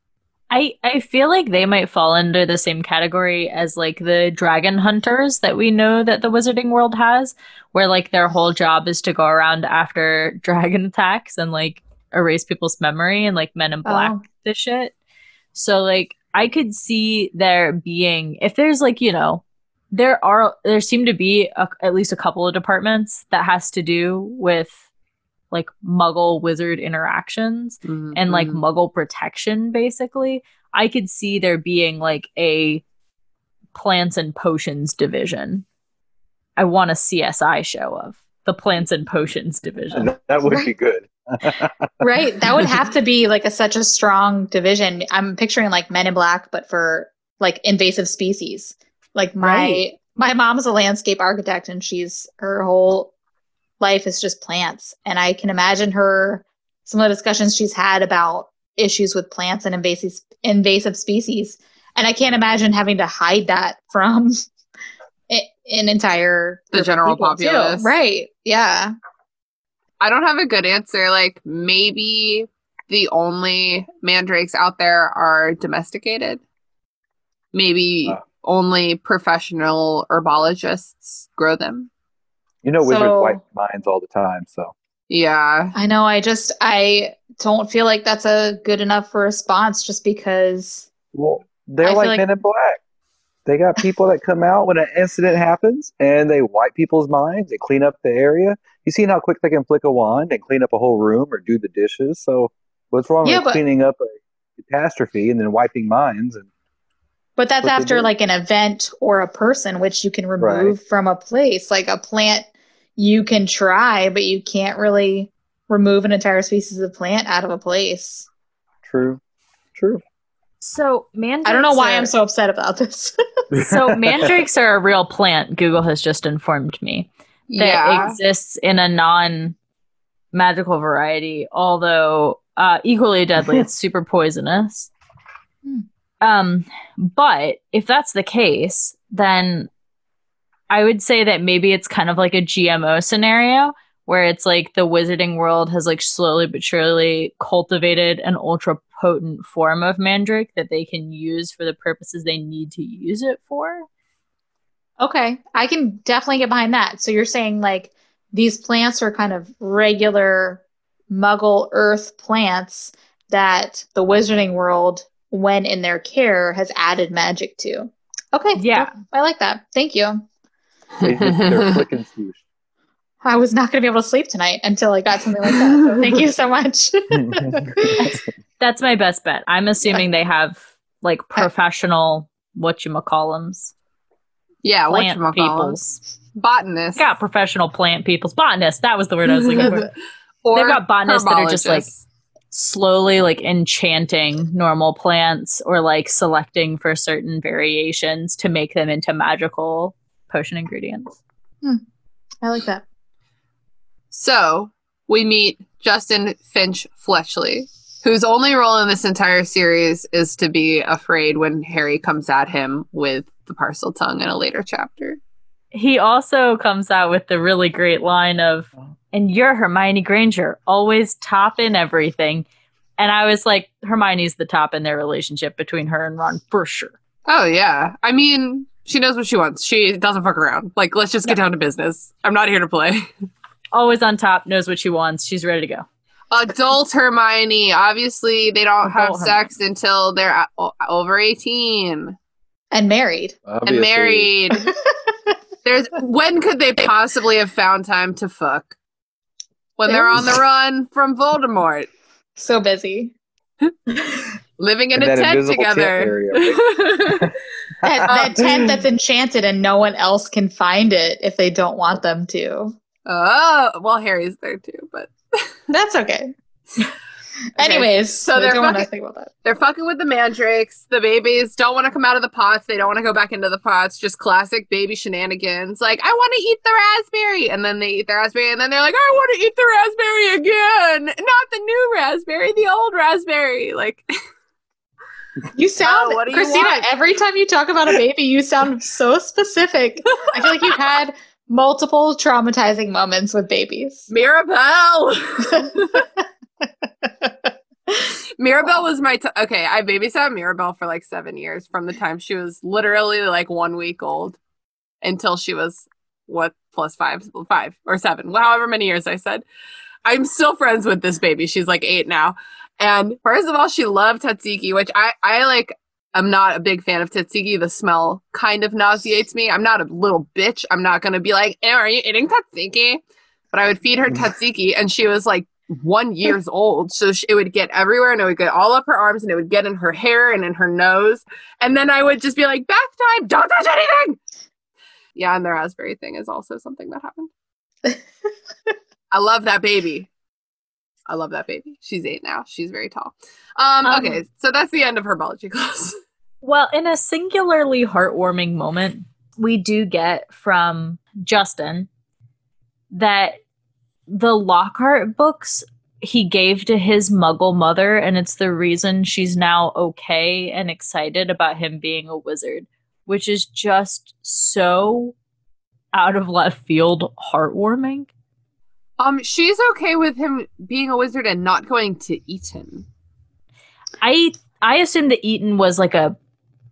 S1: I, I feel like they might fall under the same category as like the dragon hunters that we know that the wizarding world has, where like their whole job is to go around after dragon attacks and like erase people's memory and like men in black
S4: Oh.
S1: this shit. So like I could see there being if there's like, you know, there are there seem to be a, at least a couple of departments that has to do with like muggle wizard interactions and like
S2: Mhm.
S1: muggle protection basically i could see there being like a plants and potions division i want a csi show of the plants and potions division
S6: That, that would be good.
S4: Right. That would have to be like a such a strong division. I'm picturing like Men in Black, but for like invasive species. Like my
S2: Right.
S4: my mom's a landscape architect, and she's her whole life is just plants. And I can imagine her some of the discussions she's had about issues with plants and invasive invasive species. And I can't imagine having to hide that from an entire
S2: The general
S4: people, too.
S2: populace.
S4: Right. Yeah.
S2: I don't have a good answer. Like maybe the only mandrakes out there are domesticated. Maybe
S6: Oh.
S2: only professional herbologists grow them.
S6: You know, wizards
S4: So-
S6: wipe minds all the time. So
S2: Yeah.
S4: I know. I just I don't feel like that's a good enough response just because
S6: well, they're
S4: I
S6: like,
S4: like-
S6: Men in Black. They got people that come out when an incident happens and they wipe people's minds. They clean up the area. You seen how quick they can flick a wand and clean up a whole room or do the dishes. So what's wrong
S4: Yeah,
S6: with
S4: but-
S6: cleaning up a catastrophe and then wiping minds? And
S4: but that's after like an event or a person which you can remove from a place. Like a plant you can try, but you can't really remove an entire species of plant out of a place.
S6: true, true.
S1: So mandrakes.
S4: I don't know why
S1: are-
S4: I'm so upset about this.
S1: So mandrakes are a real plant. Google has just informed me that
S2: Yeah.
S1: exists in a non magical variety, although uh, equally deadly. it's super poisonous.
S4: Hmm.
S1: Um, but if that's the case, then I would say that maybe it's kind of like a GMO scenario where it's like the wizarding world has like slowly but surely cultivated an ultra potent form of mandrake that they can use for the purposes they need to use it for.
S4: Okay, I can definitely get behind that. So you're saying like these plants are kind of regular muggle earth plants that the wizarding world, when in their care, has added magic to. Okay,
S1: Yeah.
S4: I like that. Thank you.
S6: They, they're flick and swoosh.
S4: I was not going to be able to sleep tonight until I got something like that. So thank you so much.
S1: That's my best bet. I'm assuming they have like professional what you whatchamacallums.
S2: yeah.
S1: Plant
S2: Whatchamacallums.
S1: peoples.
S2: Botanists.
S1: Got professional plant peoples. Botanists. That was the word I was looking for.
S2: Or
S1: They've got botanists that are just, like. Slowly like enchanting normal plants or like selecting for certain variations to make them into magical potion ingredients. Hmm.
S4: I like that.
S2: So we meet Justin Finch Fletchley, whose only role in this entire series is to be afraid when Harry comes at him with the Parseltongue in a later chapter.
S1: He also comes out with the really great line of, and you're Hermione Granger, always top in everything. And I was like, Hermione's the top in their relationship between her and Ron for sure.
S2: Oh yeah. I mean, she knows what she wants. She doesn't fuck around. Like, let's just get down to business. I'm not here to play.
S1: Always on top, knows what she wants. She's ready to go.
S2: Adult Hermione. Obviously, they don't have
S1: Adult
S2: sex until they're a- o- over 18
S4: And married.
S2: and married. There's when could they possibly have found time to fuck? When they're on the run from Voldemort,
S4: So busy.
S2: living in
S6: In
S2: a
S6: that
S2: tent
S6: invisible tent
S2: together.
S6: area.
S4: That, that tent that's enchanted and no one else can find it if they don't want them to.
S2: oh, well, Harry's there too, but
S4: That's okay. Anyways,
S2: so they're
S4: I don't want to
S2: fucking-
S4: think about that.
S2: they're fucking with the mandrakes. The babies don't want to come out of the pots. They don't want to go back into the pots. Just classic baby shenanigans. Like, I want to eat the raspberry. And then they eat the raspberry. And then they're like, I want to eat the raspberry again. Not the new raspberry, the old raspberry. Like,
S4: You sound,
S2: Oh, what do you
S4: Christina,
S2: want?
S4: every time you talk about a baby, you sound so specific. I feel like you've had multiple traumatizing moments with babies.
S2: Mirabelle. Mirabelle was my t- okay. I babysat Mirabelle for like seven years from the time she was literally like one week old until she was what plus five, five or seven, however many years I said. I'm still friends with this baby. She's like eight now. And first of all, she loved tzatziki, which I I like. I'm not a big fan of tzatziki. The smell kind of nauseates me. I'm not a little bitch. I'm not gonna be like, "Ew, "Are you eating tzatziki?" But I would feed her tzatziki, and she was like one years old, so she, it would get everywhere, and it would get all up her arms, and it would get in her hair and in her nose. And then I would just be like, "Bath time! Don't touch anything!" Yeah, and the raspberry thing is also something that happened. I love that baby. I love that baby. She's eight now. She's very tall. Um,
S1: Um,
S2: okay, so that's the end of her biology class.
S1: Well, in a singularly heartwarming moment, we do get from Justin that the Lockhart books he gave to his muggle mother, and it's the reason she's now okay and excited about him being a wizard, which is just so out of left field heartwarming.
S2: Um, she's okay with him being a wizard and not going to Eton.
S1: I I assumed that Eton was like a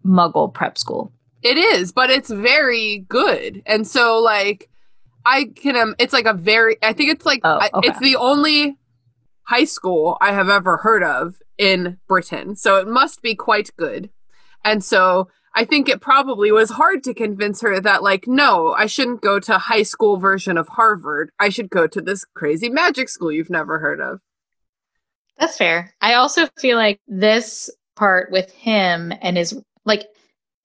S1: muggle prep school.
S2: It is, but it's very good. And so like I can um it's like a very I think it's like
S1: Oh,
S2: I, it's the only high school I have ever heard of in Britain. So it must be quite good. And so I think it probably was hard to convince her that like no, I shouldn't go to high school version of Harvard. I should go to this crazy magic school you've never heard of.
S4: That's fair. I also feel like this part with him and his like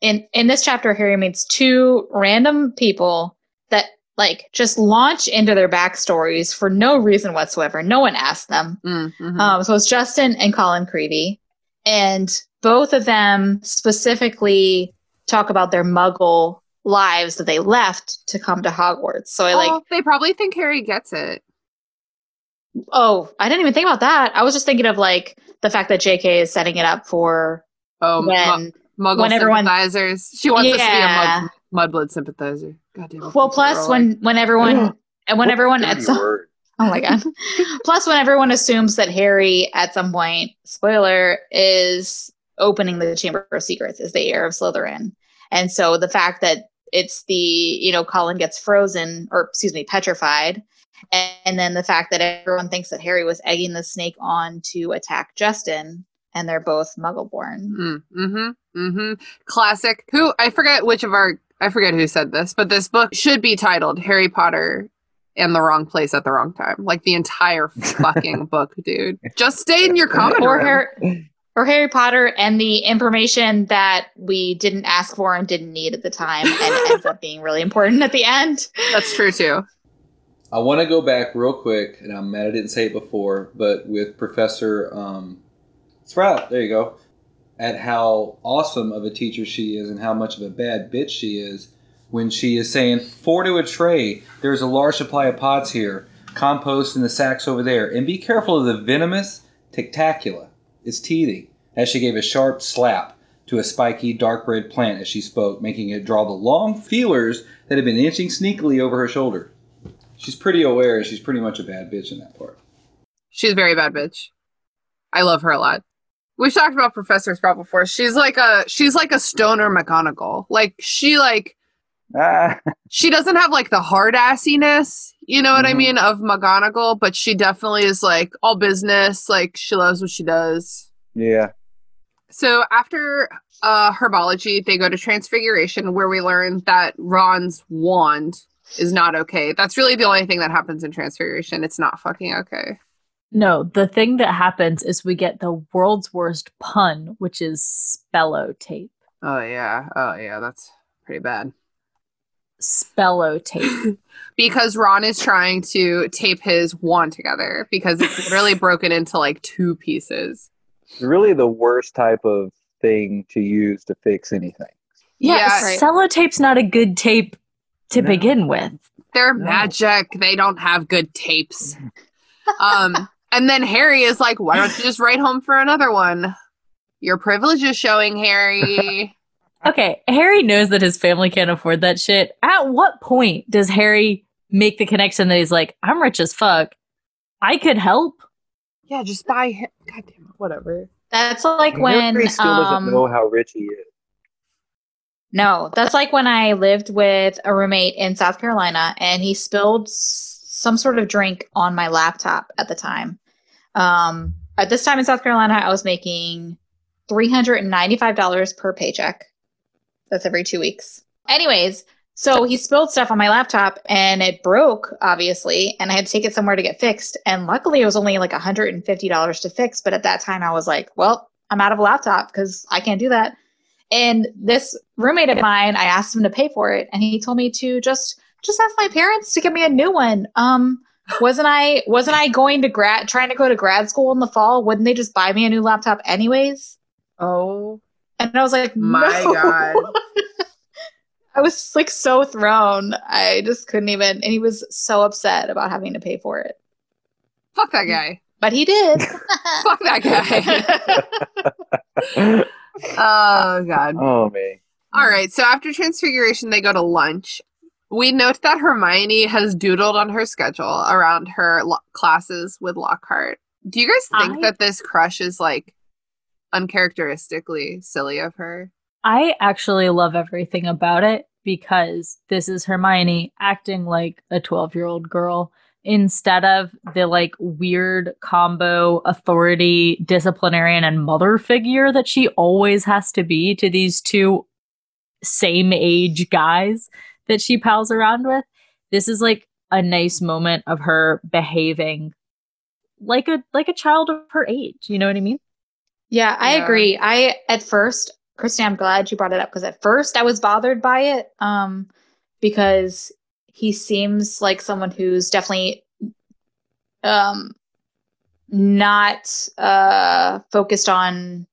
S4: in in this chapter Harry meets two random people that like just launch into their backstories for no reason whatsoever. No one asked them.
S2: Mm, mhm.
S4: Um, so it's Justin and Colin Creevey, and both of them specifically talk about their Muggle lives that they left to come to Hogwarts. So I like,
S2: Oh, they probably think Harry gets it.
S4: oh, I didn't even think about that. I was just thinking of like the fact that J.K. is setting it up for
S2: Oh,
S4: when.
S2: Muggle
S4: when everyone-
S2: sympathizers. She wants us to be a
S4: Yeah.
S2: mud, mudblood sympathizer. God damn
S4: well, plus
S2: Rowling.
S4: when when everyone and when
S6: What
S4: everyone at some
S6: word.
S4: Oh my god. Plus, when everyone assumes that Harry at some point, spoiler, is opening the Chamber of Secrets is the heir of Slytherin. And so the fact that it's the, you know, Colin gets frozen or excuse me, petrified. And, and then the fact that everyone thinks that Harry was egging the snake on to attack Justin and they're both muggle born.
S2: Mm, mm-hmm. Mm-hmm. Classic. Who I forget which of our I forget who said this, but this book should be titled Harry Potter in the wrong place at the wrong time. Like the entire fucking book, dude. Just stay in your common
S4: Or
S2: room.
S4: Harry or Harry Potter and the information that we didn't ask for and didn't need at the time and ends up being really important at the end.
S2: That's true too.
S5: I want to go back real quick, and I'm mad I didn't say it before, but with Professor um, Sprout, there you go, at how awesome of a teacher she is and how much of a bad bitch she is when she is saying, Four to a tray, there's a large supply of pots here, compost in the sacks over there, and be careful of the venomous Tentacula. It's teething, as she gave a sharp slap to a spiky, dark red plant as she spoke, making it draw the long feelers that had been inching sneakily over her shoulder. She's pretty aware she's pretty much a bad bitch in that part.
S2: She's a very bad bitch. I love her a lot. We've talked about Professor Sprout before. She's like a she's like a stoner McGonagall. Like she like
S6: Ah,
S2: she doesn't have like the hard assiness, you know what I
S6: Mhm.
S2: mean, of McGonagall, but she definitely is like all business. Like she loves what she does.
S6: yeah.
S2: So after uh herbology, they go to transfiguration where we learn that Ron's wand is not okay. That's really the only thing that happens in transfiguration. It's not fucking okay.
S1: No, the thing that happens is we get the world's worst pun, which is spellotape.
S2: Oh yeah. Oh yeah, that's pretty bad.
S1: Spellotape.
S2: because Ron is trying to tape his wand together because it's literally broken into like two pieces.
S6: It's really the worst type of thing to use to fix anything.
S1: Yeah,
S2: Yeah,
S4: right.
S1: sellotape's not a good tape to
S6: No.
S1: begin with.
S2: They're
S6: No.
S2: magic. They don't have good tapes. Um, and then Harry is like, "Why don't you just write home for another one? Your privilege is showing, Harry."
S1: Okay, Harry knows that his family can't afford that shit. At what point does Harry make the connection that he's like, I'm rich as fuck. I could help.
S2: yeah, just buy him. God damn it, whatever.
S4: That's like when
S6: Harry still
S4: um,
S6: doesn't know how rich he is.
S4: No, that's like when I lived with a roommate in South Carolina and he spilled some sort of drink on my laptop at the time. Um, at this time in South Carolina, I was making $395 per paycheck. That's every two weeks. Anyways, so he spilled stuff on my laptop and it broke, obviously, and I had to take it somewhere to get fixed. And luckily, it was only like $150 to fix. But at that time, I was like, well, I'm out of a laptop because I can't do that. And this roommate of mine, I asked him to pay for it, and he told me to just just ask my parents to give me a new one. Um, wasn't I wasn't I going to grad trying to go to grad school in the fall? Wouldn't they just buy me a new laptop anyways?
S2: Oh
S4: And I was like,
S2: my
S4: "No."
S2: god.
S4: I was like so thrown. I just couldn't even and he was so upset about having to pay for it.
S2: Fuck that guy.
S4: But he did.
S2: Fuck that guy. oh god.
S6: oh man.
S2: All right. So after transfiguration, they go to lunch. We note that Hermione has doodled on her schedule around her lo- classes with Lockhart. Do you guys think
S1: I-
S2: that this crush is like uncharacteristically silly of her?
S1: I actually love everything about it because this is Hermione acting like a 12 year old girl instead of the like weird combo authority, disciplinarian, and mother figure that she always has to be to these two same age guys that she pals around with. This is like a nice moment of her behaving like a like a child of her age. You know what I mean?
S4: Yeah, I
S2: Yeah.
S4: agree. I at first, Kristen, I'm glad you brought it up because at first I was bothered by it, um, because he seems like someone who's definitely, um, not uh focused on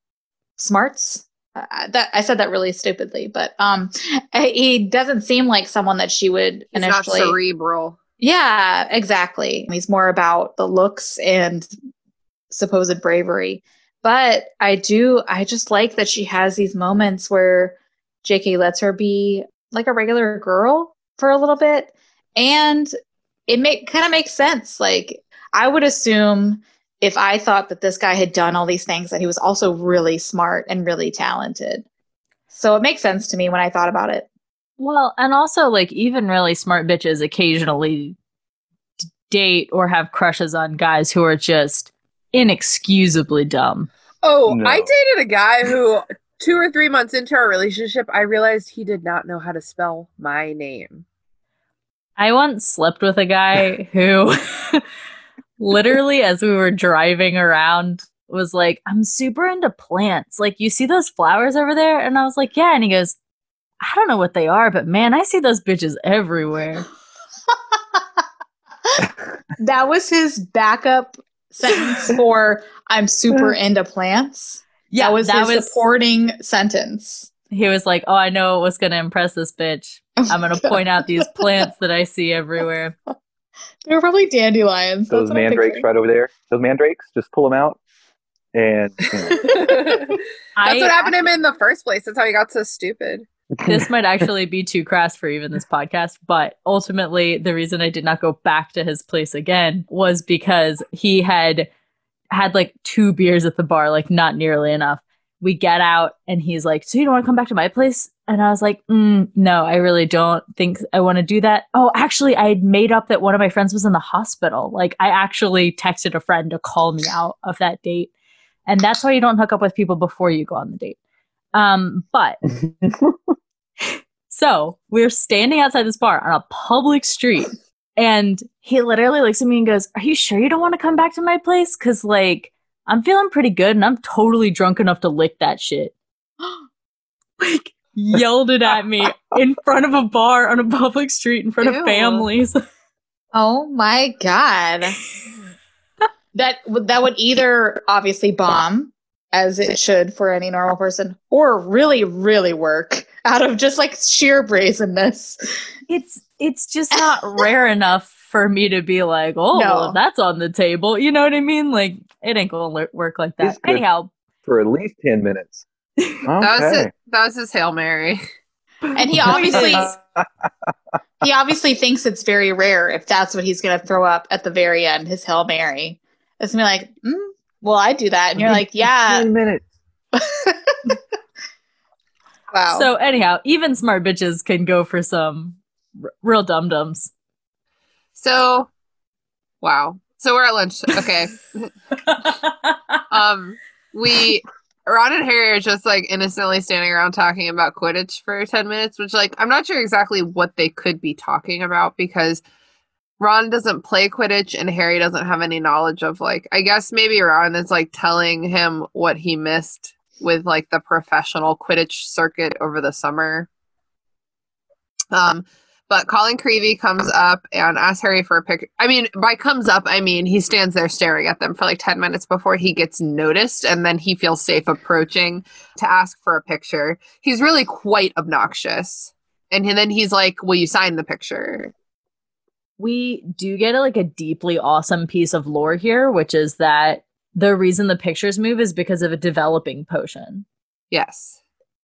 S4: smarts. Uh, that I said that really stupidly, but um, he doesn't seem like someone that she would
S2: He's not
S4: initially.
S2: cerebral.
S4: Yeah, exactly. He's more about the looks and supposed bravery. But I do, I just like that she has these moments where JK lets her be like a regular girl for a little bit. And it make kind of makes sense. Like, I would assume if I thought that this guy had done all these things, that he was also really smart and really talented. So it makes sense to me when I thought about it.
S1: Well, and also like even really smart bitches occasionally d- date or have crushes on guys who are just inexcusably dumb.
S2: Oh,
S6: No.
S2: I dated a guy who two or three months into our relationship, I realized he did not know how to spell my name.
S1: I once slept with a guy who literally as we were driving around was like, "I'm super into plants. Like you see those flowers over there?" And I was like, "Yeah." And he goes, "I don't know what they are, but man, I see those bitches everywhere."
S4: that was his backup sentence for I'm super into plants.
S1: Yeah,
S4: that was
S1: that
S4: his
S1: was
S4: supporting sentence.
S1: he was like, "Oh, I know what's going to impress this bitch. I'm going to point out these plants that I see everywhere."
S4: They were probably dandelions.
S6: Those
S4: That's
S6: mandrakes right over there. Those mandrakes, just pull them out. And you know,
S2: That's what happened to him in the first place. That's how he got so stupid.
S1: this might actually be too crass for even this podcast, but ultimately, the reason I did not go back to his place again was because he had had like two beers at the bar, like not nearly enough. We get out and he's like, So you don't want to come back to my place? And I was like, mm, No, I really don't think I want to do that. Oh, actually, I had made up that one of my friends was in the hospital. Like, I actually texted a friend to call me out of that date. And that's why you don't hook up with people before you go on the date. Um, but so we're standing outside this bar on a public street, and he literally looks at me and goes, Are you sure you don't want to come back to my place? Because, like, I'm feeling pretty good and I'm totally drunk enough to lick that shit. like, yelled it at me in front of a bar on a public street in front
S2: Ew.
S1: of families.
S4: Oh my god. that would that would either obviously bomb as it should for any normal person or really really work out of just like sheer brazenness.
S1: it's it's just not rare enough for me to be like, oh,
S4: No.
S1: if that's on the table. You know what I mean? Like, it ain't gonna work like that. Anyhow,
S6: for at least 10 minutes. Okay.
S2: That was his, that was his hail mary.
S4: And he obviously he obviously thinks it's very rare if that's what he's going to throw up at the very end, his Hail Mary. It's going to be like, mm, well, I do that. And you're like, yeah.
S6: 10 minutes.
S4: Wow.
S1: So anyhow, even smart bitches can go for some r- real dum dums.
S2: So, wow. So we're at lunch. Okay. um, we Ron and Harry are just like innocently standing around talking about Quidditch for ten minutes, which like I'm not sure exactly what they could be talking about because Ron doesn't play Quidditch and Harry doesn't have any knowledge of like I guess maybe Ron is like telling him what he missed with like the professional Quidditch circuit over the summer. Um, But Colin Creevey comes up and asks Harry for a picture. I mean, by comes up, I mean he stands there staring at them for like 10 minutes before he gets noticed, and then he feels safe approaching to ask for a picture. He's really quite obnoxious. And then he's like, Will you sign the picture?
S1: we do get a, like a deeply awesome piece of lore here, which is that the reason the pictures move is because of a developing potion.
S2: Yes.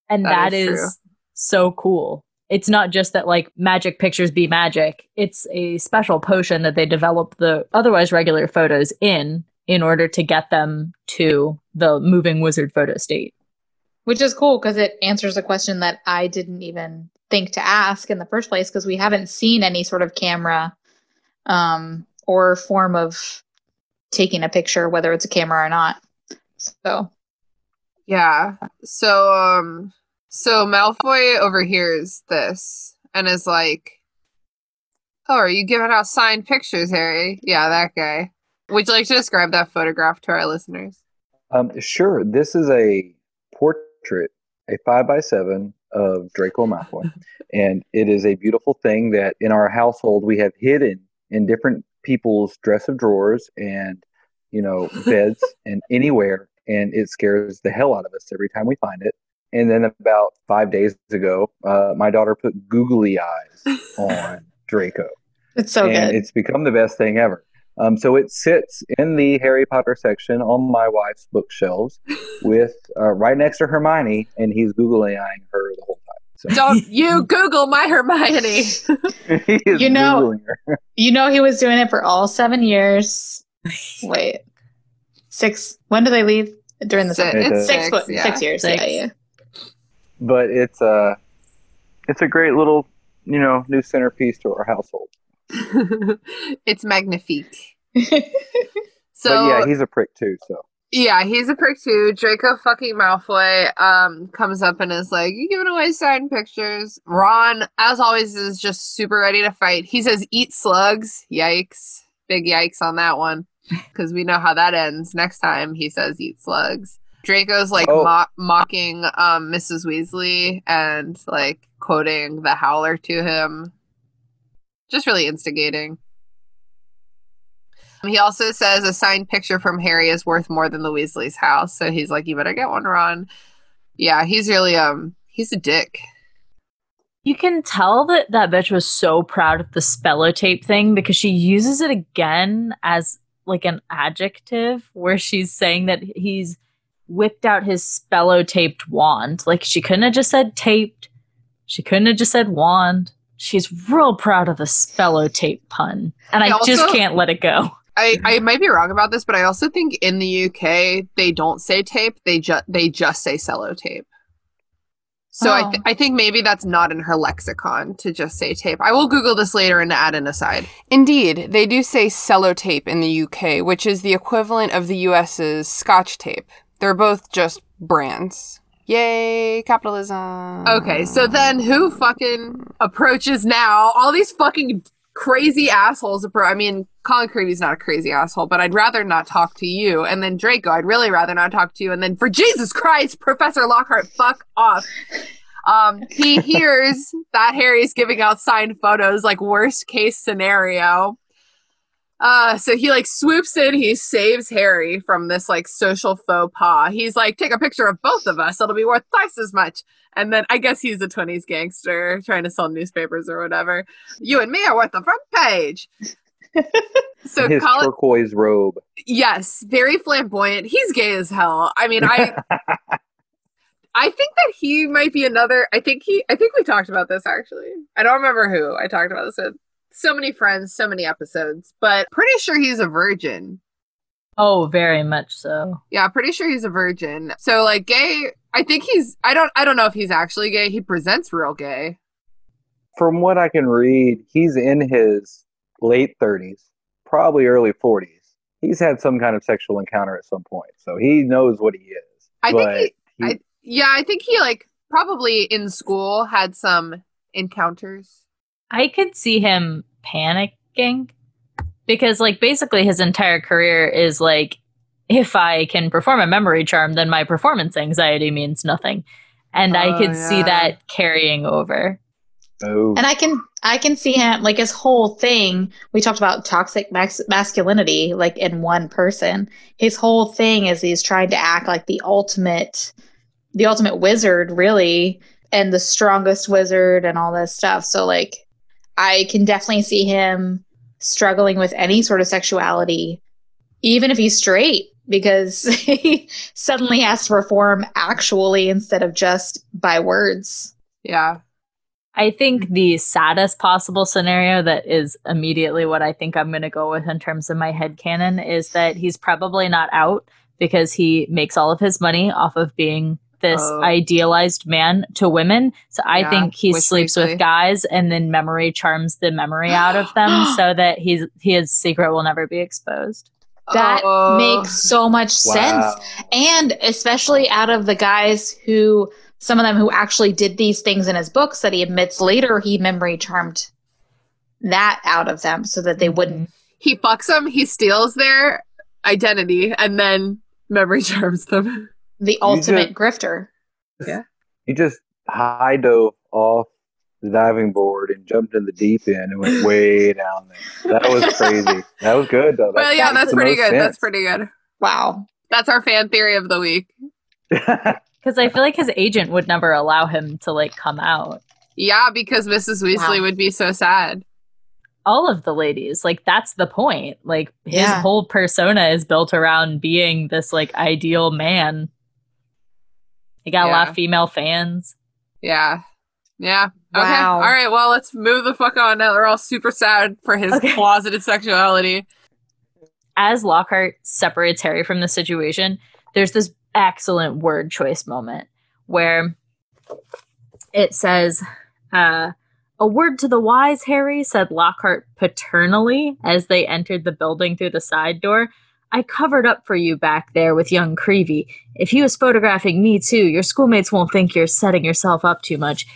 S1: And
S2: That
S1: that
S2: is
S1: is, so cool. It's not just that like magic pictures be magic. It's a special potion that they develop the otherwise regular photos in in order to get them to the moving wizard photo state.
S4: Which is cool because it answers a question that I didn't even think to ask in the first place because we haven't seen any sort of camera um, or form of taking a picture, whether it's a camera or not. So
S2: Yeah. So um so Malfoy overhears this and is like, Oh, are you giving out signed pictures, Harry? Yeah, that guy. Would you like to describe that photograph to our listeners?
S6: Um, sure. This is a portrait, a five by seven of Draco Malfoy, and it is a beautiful thing that in our household we have hidden in different people's dresser drawers and you know beds and anywhere, and it scares the hell out of us every time we find it. And then about five days ago, uh, my daughter put googly eyes on Draco
S4: it's so
S6: and
S4: good.
S6: it's become the best thing ever. Um, so it sits in the Harry Potter section on my wife's bookshelves, with uh, right next to Hermione, and he's googly eyeing her the whole time.
S2: Don't you Google my Hermione.
S6: He is
S4: You know-
S6: googling her.
S4: You know he was doing it for all seven years. Wait, six. When do they leave? During the
S2: Six,
S4: summer.
S6: it's
S4: six,
S2: six, yeah.
S4: six years.
S1: Six.
S4: Yeah, yeah.
S6: But it's a it's a great little you know new centerpiece to our household.
S2: it's magnifique.
S6: but
S2: So
S6: yeah, he's a prick too. So
S2: Yeah, he's a prick too. Draco fucking Malfoy um comes up and is like, "You giving away signed pictures?" Ron, as always, is just super ready to fight. He says, "Eat slugs." Yikes! Big yikes on that one, because we know how that ends. Next time he says, "Eat slugs." Draco's like
S6: Oh.
S2: mo- mocking um Mrs. Weasley and like quoting the Howler to him, just really instigating. He also says a signed picture from Harry is worth more than the Weasley's house. So he's like, you better get one, Ron. Yeah, he's really um he's a dick.
S1: You can tell that that bitch was so proud of the spellotape thing because she uses it again as like an adjective where she's saying that he's whipped out his spellotaped wand. Like she couldn't have just said taped. She couldn't have just said wand. She's real proud of the spellotape pun. And I
S2: I
S1: just can't let it go.
S2: I, I might be wrong about this, but I also think in the UK they don't say tape; they just they just say sellotape. So I, oh. th-
S1: Oh.
S2: I think maybe that's not in her lexicon to just say tape. I will Google this later and add an aside. Indeed, they do say sellotape in the UK, which is the equivalent of the US's Scotch tape. They're both just brands. Yay, capitalism. Okay, so then who fucking approaches now? All these fucking crazy assholes appro- I mean, Colin Creevey's not a crazy asshole, but I'd rather not talk to you. And then Draco, I'd really rather not talk to you. And then for Jesus Christ, Professor Lockhart, fuck off. Um, he hears that Harry's giving out signed photos, like worst case scenario. Uh, so he like swoops in, he saves Harry from this like social faux pas. He's like, take a picture of both of us, it'll be worth twice as much. And then I guess he's a 20s gangster trying to sell newspapers or whatever. You and me are worth the front page. so
S6: his
S2: Colin,
S6: turquoise robe.
S2: yes, very flamboyant. He's gay as hell. I mean, I I think that he might be another. I think he. I think we talked about this actually. I don't remember who I talked about this with. So many friends, so many episodes, but pretty sure he's a virgin.
S1: Oh, very much so.
S2: Yeah, pretty sure he's a virgin. So like gay. I think he's. I don't. I don't know if he's actually gay. He presents real gay.
S6: From what I can read, he's in his late 30s, probably early 40s. He's had some kind of sexual encounter at some point, so he knows what he is.
S2: I think
S6: But
S2: he- I- Yeah, I think he like probably in school had some encounters.
S1: I could see him panicking because, like, basically his entire career is like, if I can perform a memory charm, then my performance anxiety means nothing. And I
S2: Oh,
S1: could see that carrying over.
S6: oh,
S4: And I can I can see him like his whole thing. We talked about toxic max- masculinity, like in one person. His whole thing is he's trying to act like the ultimate, the ultimate wizard, really, and the strongest wizard, and all this stuff. So, like, I can definitely see him struggling with any sort of sexuality, even if he's straight, because he suddenly has to perform actually instead of just by words.
S2: Yeah.
S1: I think the saddest possible scenario that is immediately what I think I'm going to go with in terms of my head canon is that he's probably not out because he makes all of his money off of being this
S2: Oh.
S1: idealized man to women. So I
S2: Yeah,
S1: think he
S2: wish
S1: sleeps
S2: weekly.
S1: with guys and then memory charms the memory out of them so that he's his secret will never be exposed.
S4: That
S2: Oh.
S4: makes so much sense. And especially out of the guys who, some of them who actually did these things in his books that he admits later he memory charmed that out of them so that they
S2: Mm-hmm.
S4: wouldn't.
S2: He fucks them, he steals their identity, and then memory charms them.
S4: The ultimate grifter. Yeah.
S6: He just high dove off the diving board and jumped in the deep end and went way down there. That was crazy. That was good though.
S2: Well, yeah, that's pretty
S6: most
S2: good. That's pretty good.
S4: Wow.
S2: That's our fan theory of the week.
S1: Because I feel like his agent would never allow him to like come out.
S2: Yeah, because Mrs. Weasley
S4: Wow.
S2: would be so sad.
S1: all of the ladies like that's the point like his
S4: Yeah.
S1: whole persona is built around being this like ideal man he got a lot of female fans
S2: Yeah. Yeah. Okay. All right. Well, let's move the fuck on. Now we're all super sad for his
S1: Okay.
S2: closeted sexuality.
S1: as lockhart separates harry from the situation there's this excellent word choice moment where it says uh a word to the wise, Harry, said Lockhart paternally as they entered the building through the side door. I covered up for you back there with young Creevey. If he was photographing me too, your schoolmates won't think you're setting yourself up too much.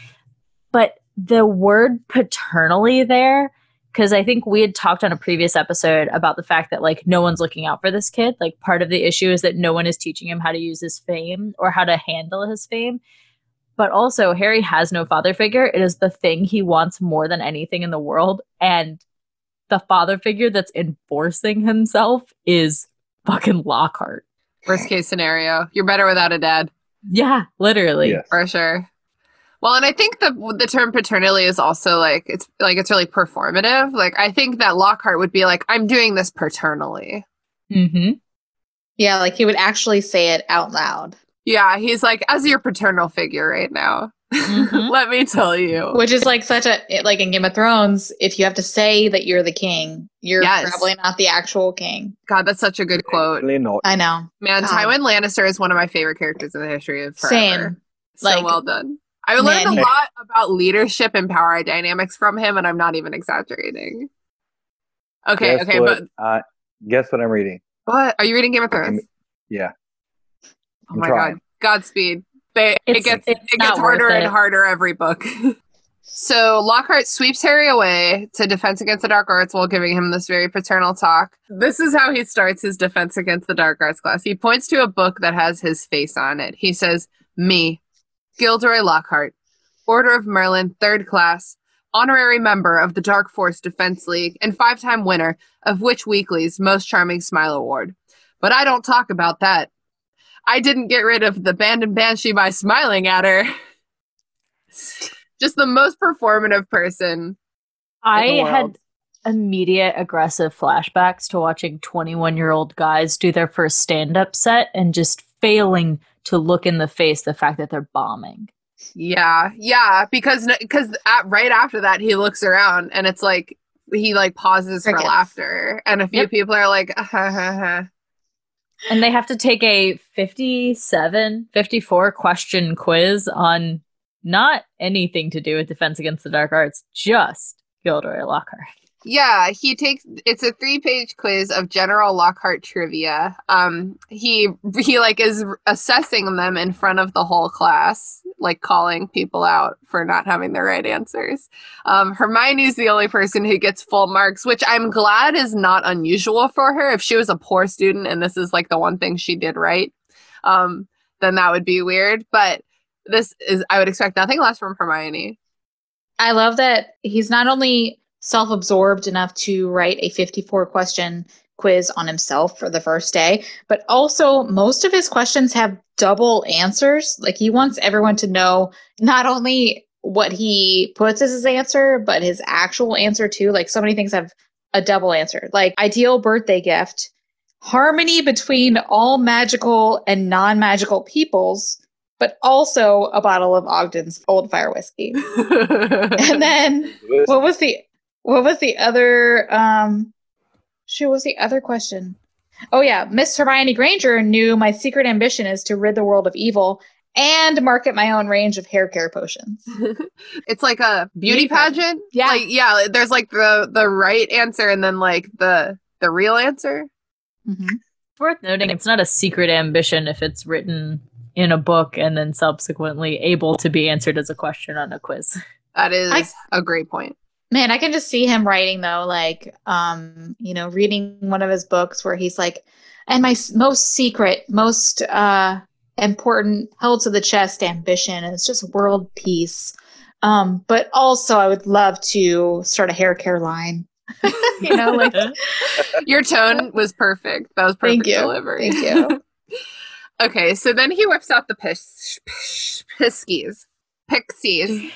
S1: But the word paternally there, because I think we had talked on a previous episode about the fact that like no one's looking out for this kid. Like part of the issue is that no one is teaching him how to use his fame or how to handle his fame. But also, Harry has no father figure. It is the thing he wants more than anything in the world. And the father figure that's enforcing himself is fucking Lockhart.
S2: Worst case scenario. You're better without a dad.
S1: Yeah, literally.
S6: Yes.
S2: For sure. Well, and I think the the term paternally is also like it's like it's really performative. Like I think that Lockhart would be like, I'm doing this paternally.
S1: hmm
S4: Yeah, like he would actually say it out loud,
S2: Yeah, he's like, as your paternal figure right now.
S1: Mhm.
S2: Let me tell you.
S4: which is like such a like in Game of Thrones. If you have to say that you're the king, you're
S2: Yes.
S4: probably not the actual king.
S2: God, that's such a good quote.
S6: Really not.
S4: I know.
S2: Man,
S4: God.
S2: Tywin Lannister is one of my favorite characters in the history of forever.
S4: Same.
S2: So
S4: Like-
S2: well done. I learned
S4: Man,
S2: a lot about leadership and power dynamics from him, and I'm not even exaggerating. Okay,
S6: Guess
S2: okay,
S6: what?
S2: but
S6: uh, guess what I'm reading?
S2: what are you reading Game of Thrones?
S6: Yeah.
S2: Oh
S6: I'm
S2: my
S6: trying.
S2: god, Godspeed. They, it gets it gets harder
S1: worth
S2: and harder every book. so Lockhart sweeps Harry away to Defense Against the Dark Arts while giving him this very paternal talk. This is how he starts his Defense Against the Dark Arts class. He points to a book that has his face on it. He says, "Me, Gilderoy Lockhart, Order of Merlin, third class." Honorary member of the Dark Force Defense League and five time winner of Witch Weekly's Most Charming Smile Award. But I don't talk about that. I didn't get rid of the Bandon Banshee by smiling at her. Just the most performative person.
S1: I had immediate aggressive flashbacks to watching 21 year old guys do their first stand up set and just failing to look in the face the fact that they're bombing.
S2: Yeah, yeah, because because right after that he looks around and it's like he like pauses for laughter, and a few
S1: Yep.
S2: people are like, "Ah, ha, ha, ha."
S1: And they have to take a 57, 54 question quiz on not anything to do with Defense Against the Dark Arts, just Gilderoy Lockhart.
S2: Yeah, he takes it's a three-page quiz of general Lockhart trivia. Um he he like is assessing them in front of the whole class, like calling people out for not having the right answers. Um Hermione's the only person who gets full marks, which I'm glad is not unusual for her. If she was a poor student and this is like the one thing she did right, um then that would be weird, but this is I would expect nothing less from Hermione.
S4: I love that he's not only self absorbed enough to write a 54 question quiz on himself for the first day, but also most of his questions have double answers. Like he wants everyone to know not only what he puts as his answer, but his actual answer too. Like so many things have a double answer. Like ideal birthday gift, harmony between all magical and non magical peoples, but also a bottle of Ogden's Old Firewhisky. and then what was the what was the other um shoot was the other question? Oh yeah, Miss Hermione Granger knew my secret ambition is to rid the world of evil and market my own range of hair care potions.
S2: it's like a beauty
S4: Beauty pageant.
S2: pageant.
S4: Yeah.
S2: Like yeah, there's like the the right answer and then like the the real answer.
S4: Mm-hmm.
S1: It's worth noting it's not a secret ambition if it's written in a book and then subsequently able to be answered as a question on a quiz.
S2: That is
S4: I-
S2: a great point.
S4: Man, I can just see him writing though, like, um, you know, reading one of his books where he's like, and my most secret, most uh, important, held to the chest ambition is just world peace. Um, but also, I would love to start a hair care line. you know, like,
S2: Your tone was perfect. That was perfect
S4: Thank you.
S2: delivery.
S4: Thank you.
S2: okay, so then he whips out the piss, piss piskies. Pixies.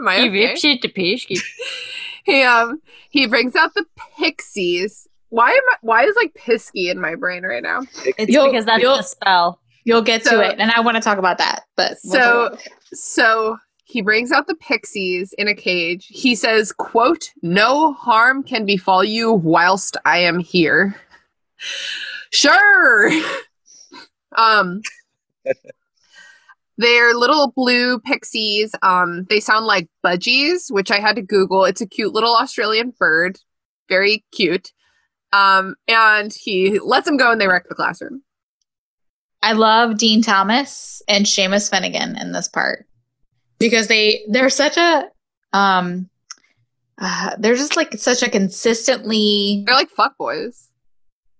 S2: Am I okay? he um he brings out the pixies. Why am I, why is like pisky in my brain right now?
S1: It's
S4: You'll-
S1: because that's
S4: you'll-
S1: the spell.
S4: you'll get
S2: So-
S4: to it, and I want to talk about that. But we'll
S2: So-
S4: talk about it.
S2: So he brings out the pixies in a cage. He says, quote, no harm can befall you whilst I am here. Sure. um they're little blue pixies. Um, they sound like budgies, which I had to Google. It's a cute little Australian bird. Very cute. Um, and he lets them go and they wreck the classroom.
S4: I love Dean Thomas and Seamus Finnigan in this part because they they're such a um uh, they're just like such a consistently
S2: They're like fuck boys.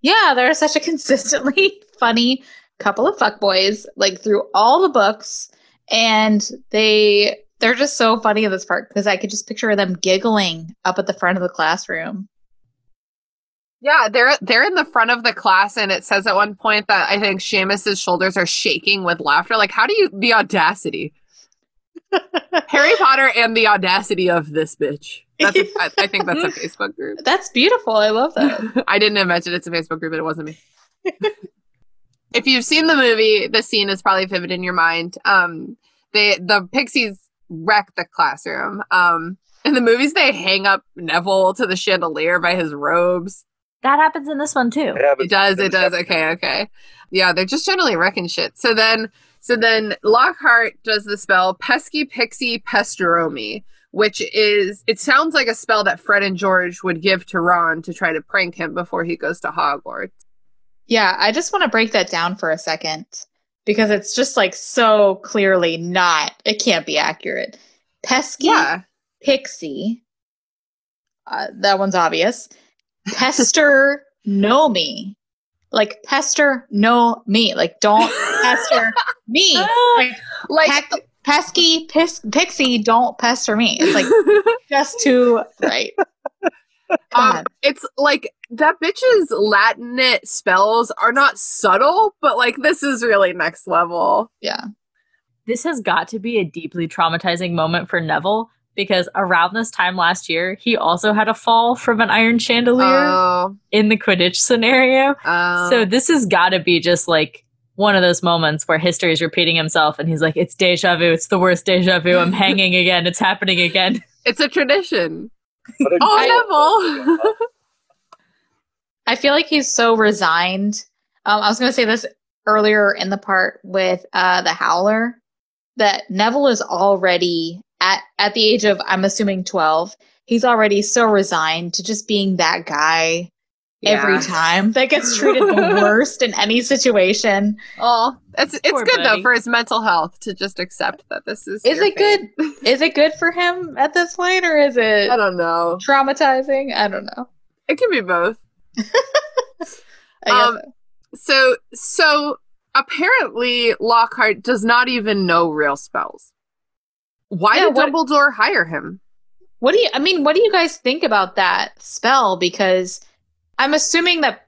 S4: yeah they're such a consistently funny couple of fuckboys like through all the books and they they're just so funny in this part because I could just picture them giggling up at the front of the classroom.
S2: Yeah, they're they're in the front of the class, and it says at one point that I think Seamus's shoulders are shaking with laughter. Like, how do you the audacity? Harry Potter and the audacity of this bitch. That's a, I, I think that's a Facebook group.
S4: That's beautiful. I love that.
S2: I didn't imagine it's a Facebook group, but it wasn't me. If you've seen the movie, the scene is probably vivid in your mind. Um, they the pixies wreck the classroom. Um, in the movies, they hang up Neville to the chandelier by his robes.
S1: That happens in this one too.
S6: It happens-
S2: It does. It does. Okay. Okay. Yeah, they're just generally wrecking shit. So then, so then Lockhart does the spell Pesky Pixie Pesternomi, which is it sounds like a spell that Fred and George would give to Ron to try to prank him before he goes to Hogwarts.
S4: Yeah, I just want to break that down for a second because it's just like so clearly not, it can't be accurate. Pesky
S2: Yeah.
S4: Pixie, uh, that one's obvious. Pester no me. Like pester no me. Like don't pester me. Like
S2: Like
S4: Peck- pesky pis- pixie don't pester me. It's like just too right.
S2: um, it's like that bitch's Latinate spells are not subtle, but like this is really next level.
S4: Yeah.
S1: This has got to be a deeply traumatizing moment for Neville because around this time last year, he also had a fall from an iron chandelier
S2: Oh,
S1: in the Quidditch scenario.
S2: oh.
S1: So this has got to be just like one of those moments where history is repeating himself and he's like, it's deja vu. It's the worst deja vu. I'm hanging again. It's happening again.
S2: it's a tradition.
S6: But it-
S2: Oh, Neville.
S4: I feel like he's so resigned. Um, I was going to say this earlier in the part with uh, the Howler that Neville is already at at the age of I'm assuming 12. He's already so resigned to just being that guy every time that gets treated the worst in any situation.
S2: Oh, it's it's
S1: Poor
S2: good though for his mental health to just accept that this is.
S4: Is
S2: your
S4: it
S2: fate.
S4: good? Is it good for him at this point, or is it
S2: I don't know.
S4: traumatizing? I don't know.
S2: It can be both. Um, So so apparently Lockhart does not even know real spells. Why
S4: Yeah,
S2: did
S4: what-
S2: Dumbledore hire him?
S4: What do you? I mean, what do you guys think about that spell? Because I'm assuming that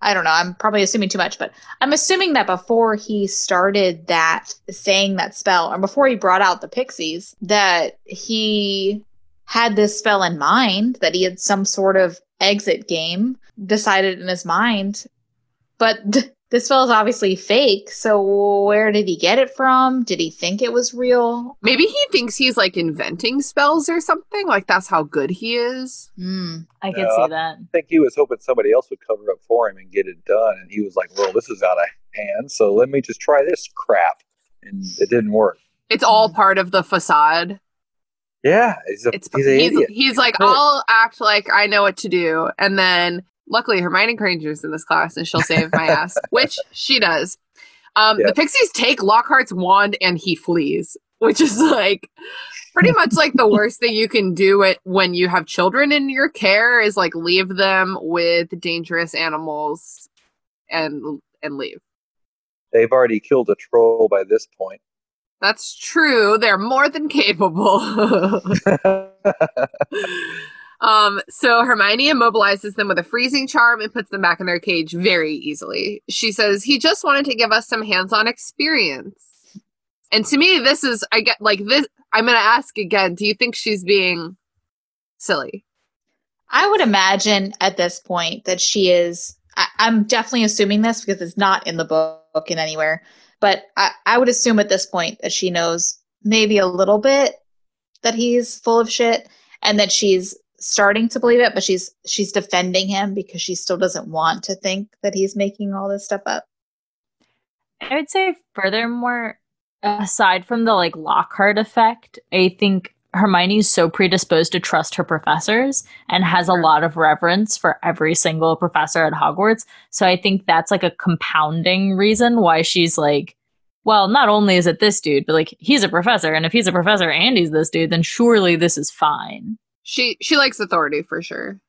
S4: I don't know. I'm probably assuming too much, but I'm assuming that before he started that saying that spell, or before he brought out the pixies, that he had this spell in mind. That he had some sort of exit game decided in his mind, but this spell is obviously fake. So where did he get it from? Did he think it was real?
S2: Maybe he thinks he's like inventing spells or something. Like that's how good he is.
S4: Hmm.
S1: I could
S6: Yeah.
S1: see that.
S6: I think he was hoping somebody else would cover up for him and get it done. And he was like, well, this is out of hand. So let me just try this crap. And it didn't work.
S2: It's all part of the facade.
S6: Yeah. He's, a,
S2: It's
S6: he's an
S2: he's,
S6: idiot.
S2: he's like,
S6: Right.
S2: I'll act like I know what to do, and then luckily Hermione Granger's in this class, and she'll save my ass, which she does. Um,
S6: Yeah.
S2: The Pixies take Lockhart's wand, and he flees, which is like pretty much like the worst thing you can do it when you have children in your care is like leave them with dangerous animals and and leave.
S6: They've already killed a troll by this point.
S2: That's true. They're more than capable. Um, so Hermione immobilizes them with a freezing charm and puts them back in their cage very easily. She says he just wanted to give us some hands-on experience. And to me, this is I get like this. I'm gonna ask again. Do you think she's being silly?
S4: I would imagine at this point that she is. I, I'm definitely assuming this because it's not in the book in anywhere. But I, I would assume at this point that she knows maybe a little bit that he's full of shit, and that she's starting to believe it, but she's she's defending him because she still doesn't want to think that he's making all this stuff up.
S1: I would say, furthermore, aside from the like Lockhart effect, I think Hermione's so predisposed to trust her professors and has a lot of reverence for every single professor at Hogwarts. So I think that's like a compounding reason why she's like, well, not only is it this dude, but like he's a professor, and if he's a professor and he's this dude, then surely this is fine.
S2: She she likes authority for sure.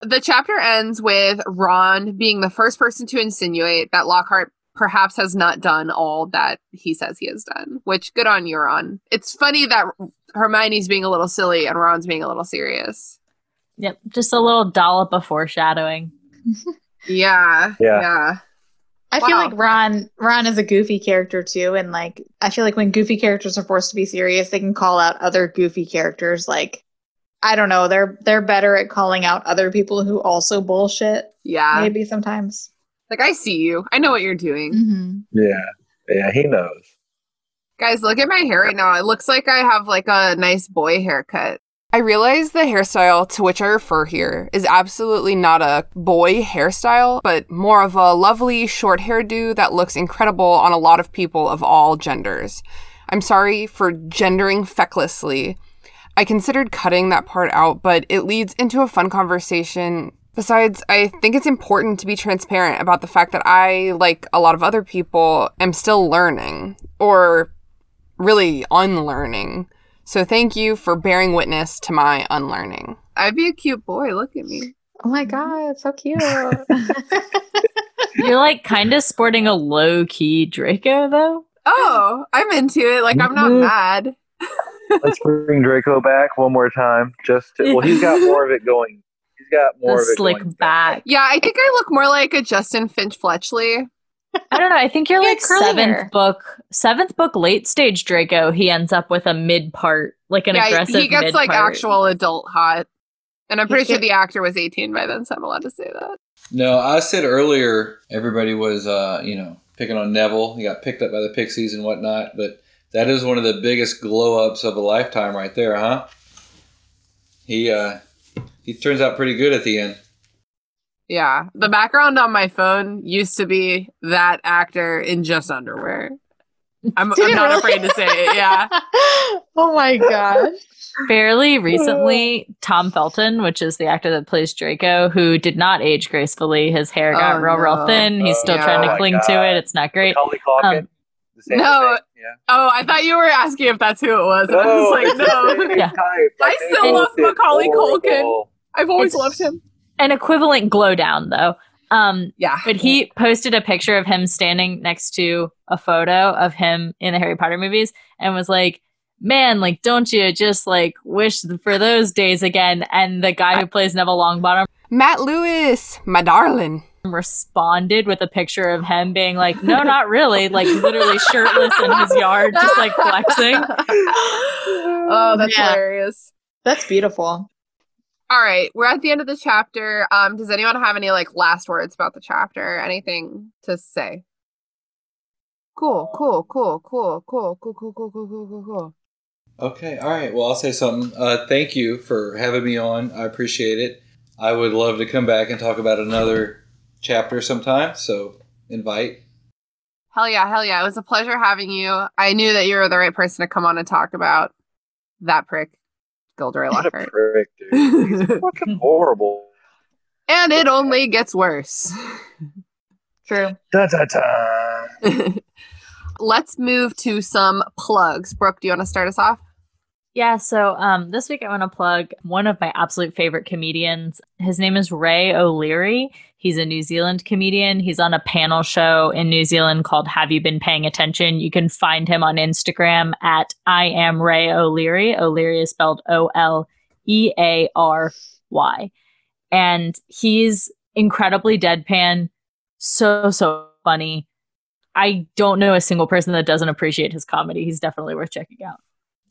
S2: The chapter ends with Ron being the first person to insinuate that Lockhart perhaps has not done all that he says he has done, which good on you, Ron. It's funny that Hermione's being a little silly and Ron's being a little serious.
S1: Yep, just a little dollop of foreshadowing.
S2: Yeah.
S6: Yeah.
S2: Yeah.
S4: I feel like Ron Ron is a goofy character too, and like I feel like when goofy characters are forced to be serious, they can call out other goofy characters. Like I don't know, they're they're better at calling out other people who also bullshit.
S2: Yeah.
S4: Maybe sometimes.
S2: Like I see you. I know what you're doing.
S4: Mm-hmm.
S6: Yeah. Yeah, he knows.
S2: Guys, look at my hair right now. It looks like I have like a nice boy haircut. I realize the hairstyle to which I refer here is absolutely not a boy hairstyle, but more of a lovely short hairdo that looks incredible on a lot of people of all genders. I'm sorry for gendering fecklessly. I considered cutting that part out, but it leads into a fun conversation. Besides, I think it's important to be transparent about the fact that I, like a lot of other people, am still learning, or really unlearning. So thank you for bearing witness to my unlearning. I'd be a cute boy. Look at me.
S4: Oh my god, so cute.
S1: You're like kind of sporting a low key Draco though.
S2: Oh, I'm into it. Like, I'm not
S6: Mhm.
S2: mad.
S6: Let's bring Draco back one more time. Just to, well, he's got more of it going. He's got more
S1: the
S6: of it
S1: slick
S6: going.
S1: back.
S2: Yeah, I think I look more like a Justin Finch Fletchley.
S1: I don't know. I think you're
S4: Yeah,
S1: like seventh
S4: hair.
S1: book, seventh book, late stage Draco. He ends up with a mid part, like an
S2: yeah,
S1: aggressive.
S2: he gets like
S1: mid-part.
S2: actual adult hot. And I'm
S4: He
S2: pretty sure
S4: get-
S2: the actor was 18 by then, so I'm allowed to say that.
S5: No, I said earlier everybody was, uh, you know, picking on Neville. He got picked up by the Pixies and whatnot, but that is one of the biggest glow ups of a lifetime right there, huh? He uh, he turns out pretty good at the end.
S2: Yeah. The background on my phone used to be that actor in just underwear. I'm, I'm not
S4: really?
S2: afraid to say it. Yeah.
S4: oh my gosh.
S1: Fairly recently, Tom Felton, which is the actor that plays Draco, who did not age gracefully. His hair got
S2: Oh,
S1: real, real
S2: no.
S1: thin. He's still
S2: Oh,
S1: trying to
S6: my
S1: cling to it. It's not great. Um,
S6: the same
S2: no.
S6: thing, Yeah.
S2: Oh, I thought you were asking if that's who it was. And I was like, no.
S1: Yeah.
S6: type.
S2: I
S6: Like, they
S2: still love
S6: both did
S2: Macaulay Culkin. I've always
S1: It's-
S2: loved him.
S1: An equivalent glow down, though. Um,
S2: Yeah.
S1: but he posted a picture of him standing next to a photo of him in the Harry Potter movies and was like, man, like, don't you just like wish for those days again? And the guy who plays Neville Longbottom
S2: Matt Lewis, my darling.
S1: Responded with a picture of him being like, no, not really, like literally shirtless in his yard, just like flexing.
S2: oh, that's
S4: Yeah.
S2: hilarious.
S4: That's beautiful.
S2: All right, we're at the end of the chapter. Um, does anyone have any like last words about the chapter? Anything to say? Cool, cool, cool, cool, cool, cool, cool, cool, cool, cool, cool, cool.
S5: Okay, all right. Well, I'll say something. Uh, thank you for having me on. I appreciate it. I would love to come back and talk about another chapter sometime. So invite.
S2: Hell yeah, hell yeah. It was a pleasure having you. I knew that you were the right person to come on and talk about that prick, Gilderoy
S6: What a
S2: Lockhart.
S6: prick, dude. He's fucking horrible.
S2: and it only gets worse.
S4: True.
S6: Da da da.
S2: Let's move to some plugs. Brooke, do you want to start us off?
S1: Yeah, so um, this week I want to plug one of my absolute favorite comedians. His name is Ray O'Leary. He's a New Zealand comedian. He's on a panel show in New Zealand called Have You Been Paying Attention? You can find him on Instagram at I am Ray O'Leary. O'Leary is spelled O L E A R Y. And he's incredibly deadpan, so, so funny. I don't know a single person that doesn't appreciate his comedy. He's definitely worth checking out.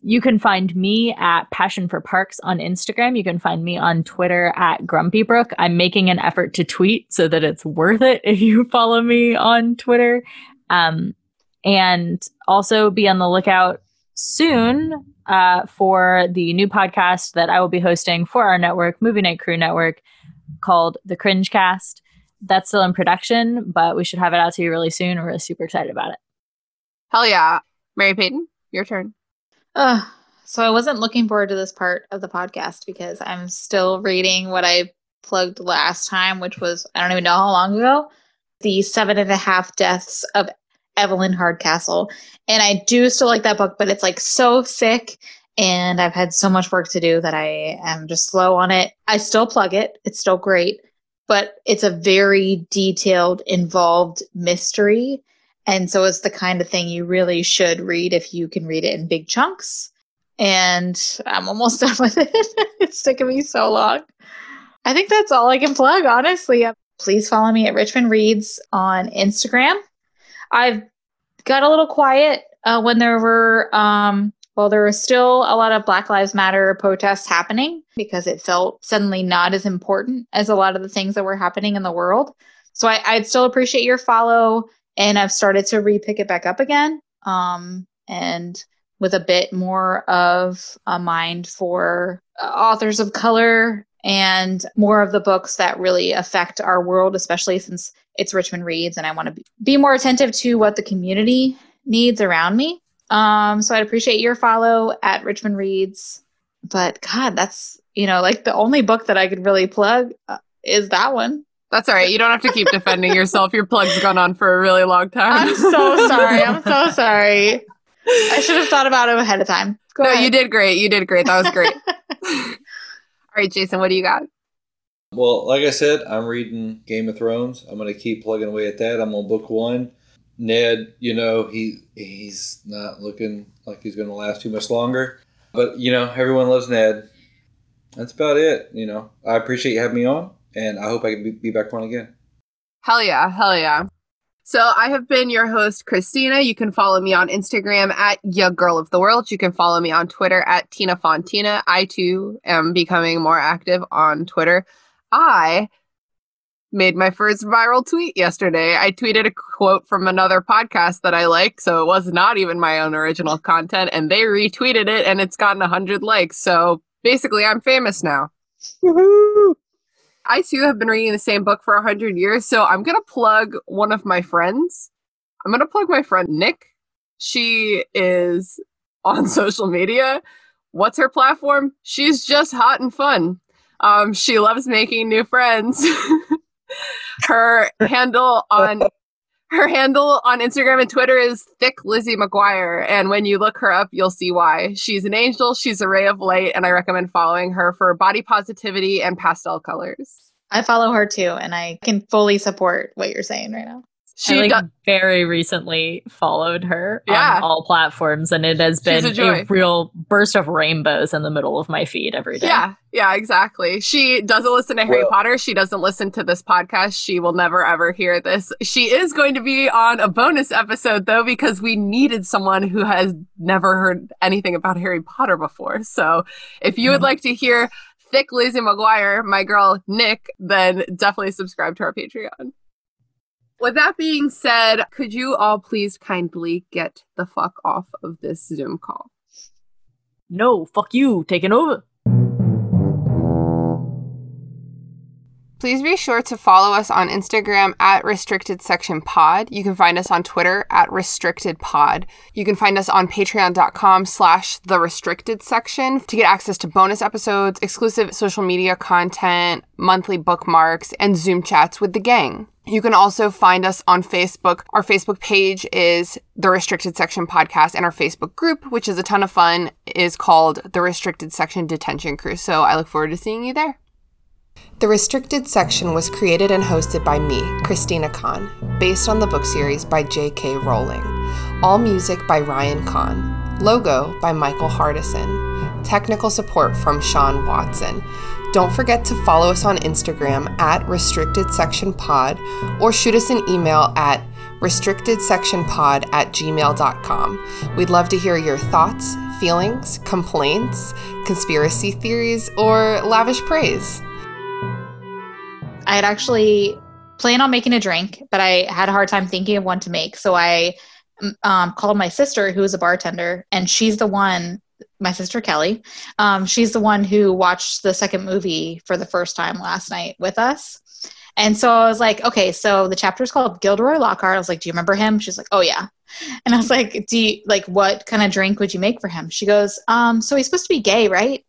S1: You can find me at Passion for Parks on Instagram. You can find me on Twitter at Grumpy Brooke. I'm making an effort to tweet so that it's worth it if you follow me on Twitter. Um, and also be on the lookout soon uh, for the new podcast that I will be hosting for our network, Movie Night Crew Network, called The Cringe Cast. That's still in production, but we should have it out to you really soon. We're super excited about it.
S2: Hell yeah. Mary Peyton, your turn.
S4: Uh, so I wasn't looking forward to this part of the podcast because I'm still reading what I plugged last time, which was I don't even know how long ago. The seven and a half deaths of Evelyn Hardcastle. And I do still like that book, but it's like so thick and I've had so much work to do that I am just slow on it. I still plug it. It's still great, but it's a very detailed, involved mystery. And so it's the kind of thing you really should read if you can read it in big chunks. And I'm almost done with it. it's taken me so long. I think that's all I can plug, honestly. Please follow me at Richmond Reads on Instagram. I've got a little quiet uh, when there were, um, well, there was still a lot of Black Lives Matter protests happening because it felt suddenly not as important as a lot of the things that were happening in the world. So I, I'd still appreciate your follow and I've started to re-pick it back up again. Um, and with a bit more of a mind for uh, authors of color and more of the books that really affect our world, especially since it's Richmond Reads, and I want to be, more attentive to what the community needs around me. Um, so I'd appreciate your follow at Richmond Reads. But God, that's you know like the only book that I could really plug uh, is that one.
S2: That's all right. You don't have to keep defending yourself. Your plug's gone on for a really long time.
S4: I'm so sorry. I'm so sorry. I should have thought about it ahead of time. Go
S2: no,
S4: ahead.
S2: you did great. You did great. That was great. all right, Jason, what do you got?
S5: Well, like I said, I'm reading Game of Thrones. I'm going to keep plugging away at that. I'm on book one. Ned, you know, he he's not looking like he's going to last too much longer. But, you know, everyone loves Ned. That's about it. You know, I appreciate you having me on, and I hope I can be, be back on again.
S2: Hell yeah. Hell yeah. So I have been your host, Christina. You can follow me on Instagram at Ya Girl of the World. You can follow me on Twitter at Tina Fontina. I too am becoming more active on Twitter. I made my first viral tweet yesterday. I tweeted a quote from another podcast that I like, so it was not even my own original content, and they retweeted it and it's gotten 100 likes. So basically, I'm famous now. I too have been reading the same book for 100 years, so I'm going to plug one of my friends. I'm going to plug my friend Nic. She is on social media. What's her platform? She's just hot and fun. Um, she loves making new friends. her handle on her handle on Instagram and Twitter is Thick Lizzie McGuire, and when you look her up, you'll see why. She's an angel. She's a ray of light, and I recommend following her for body positivity and pastel colors.
S4: I follow her too, and I can fully support what you're saying right now.
S2: She
S1: I like
S2: does.
S1: very recently followed her
S2: Yeah.
S1: on all platforms, and it has been
S2: a
S1: a, real burst of rainbows in the middle of my feed every day.
S2: Yeah, yeah, exactly. She doesn't listen to Harry
S6: Well-
S2: Potter. She doesn't listen to this podcast. She will never ever hear this. She is going to be on a bonus episode though, because we needed someone who has never heard anything about Harry Potter before. So if you would
S1: Mhm.
S2: like to hear thick Lizzie McGuire, my girl Nic, then definitely subscribe to our Patreon. With that being said, could you all please kindly get the fuck off of this Zoom call?
S1: No, fuck you, taking over.
S2: Please be sure to follow us on Instagram at Restricted Section Pod. You can find us on Twitter at Restricted Pod. You can find us on patreon.com slash the restricted section to get access to bonus episodes, exclusive social media content, monthly bookmarks, and Zoom chats with the gang. You can also find us on Facebook. Our Facebook page is the Restricted Section Podcast, and our Facebook group, which is a ton of fun, is called the Restricted Section Detention Crew. So I look forward to seeing you there. The Restricted Section was created and hosted by me, Christina Kahn, based on the book series by J.K. Rowling. All music by Ryan Kahn. Logo by Michael Hardison. Technical support from Sean Watson. Don't forget to follow us on Instagram at Restricted Section Pod or shoot us an email at restrictedsectionpod at gmail.com. We'd love to hear your thoughts, feelings, complaints, conspiracy theories, or lavish praise.
S4: I had actually planned on making a drink, but I had a hard time thinking of one to make. So I um, called my sister, who is a bartender, and she's the one, my sister Kelly, um, she's the one who watched the second movie for the first time last night with us. And so I was like, okay, so the chapter is called Gilderoy Lockhart. I was like, do you remember him? She's like, oh yeah. And I was like, do you, like, what kind of drink would you make for him? She goes, um, so he's supposed to be gay, right?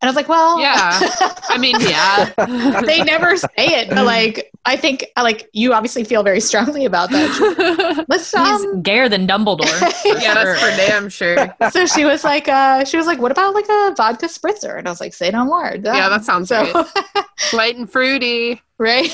S4: And I was like, well,
S2: Yeah. I mean, yeah.
S4: they never say it, but like I think like you obviously feel very strongly about that. Let's
S1: He's
S4: um
S1: gayer than Dumbledore. for
S2: yeah, that's for damn sure.
S4: so she was like uh she was like, What about like a vodka spritzer? And I was like, say no more.
S2: Yeah, that sounds
S4: so
S2: Light and fruity.
S4: right.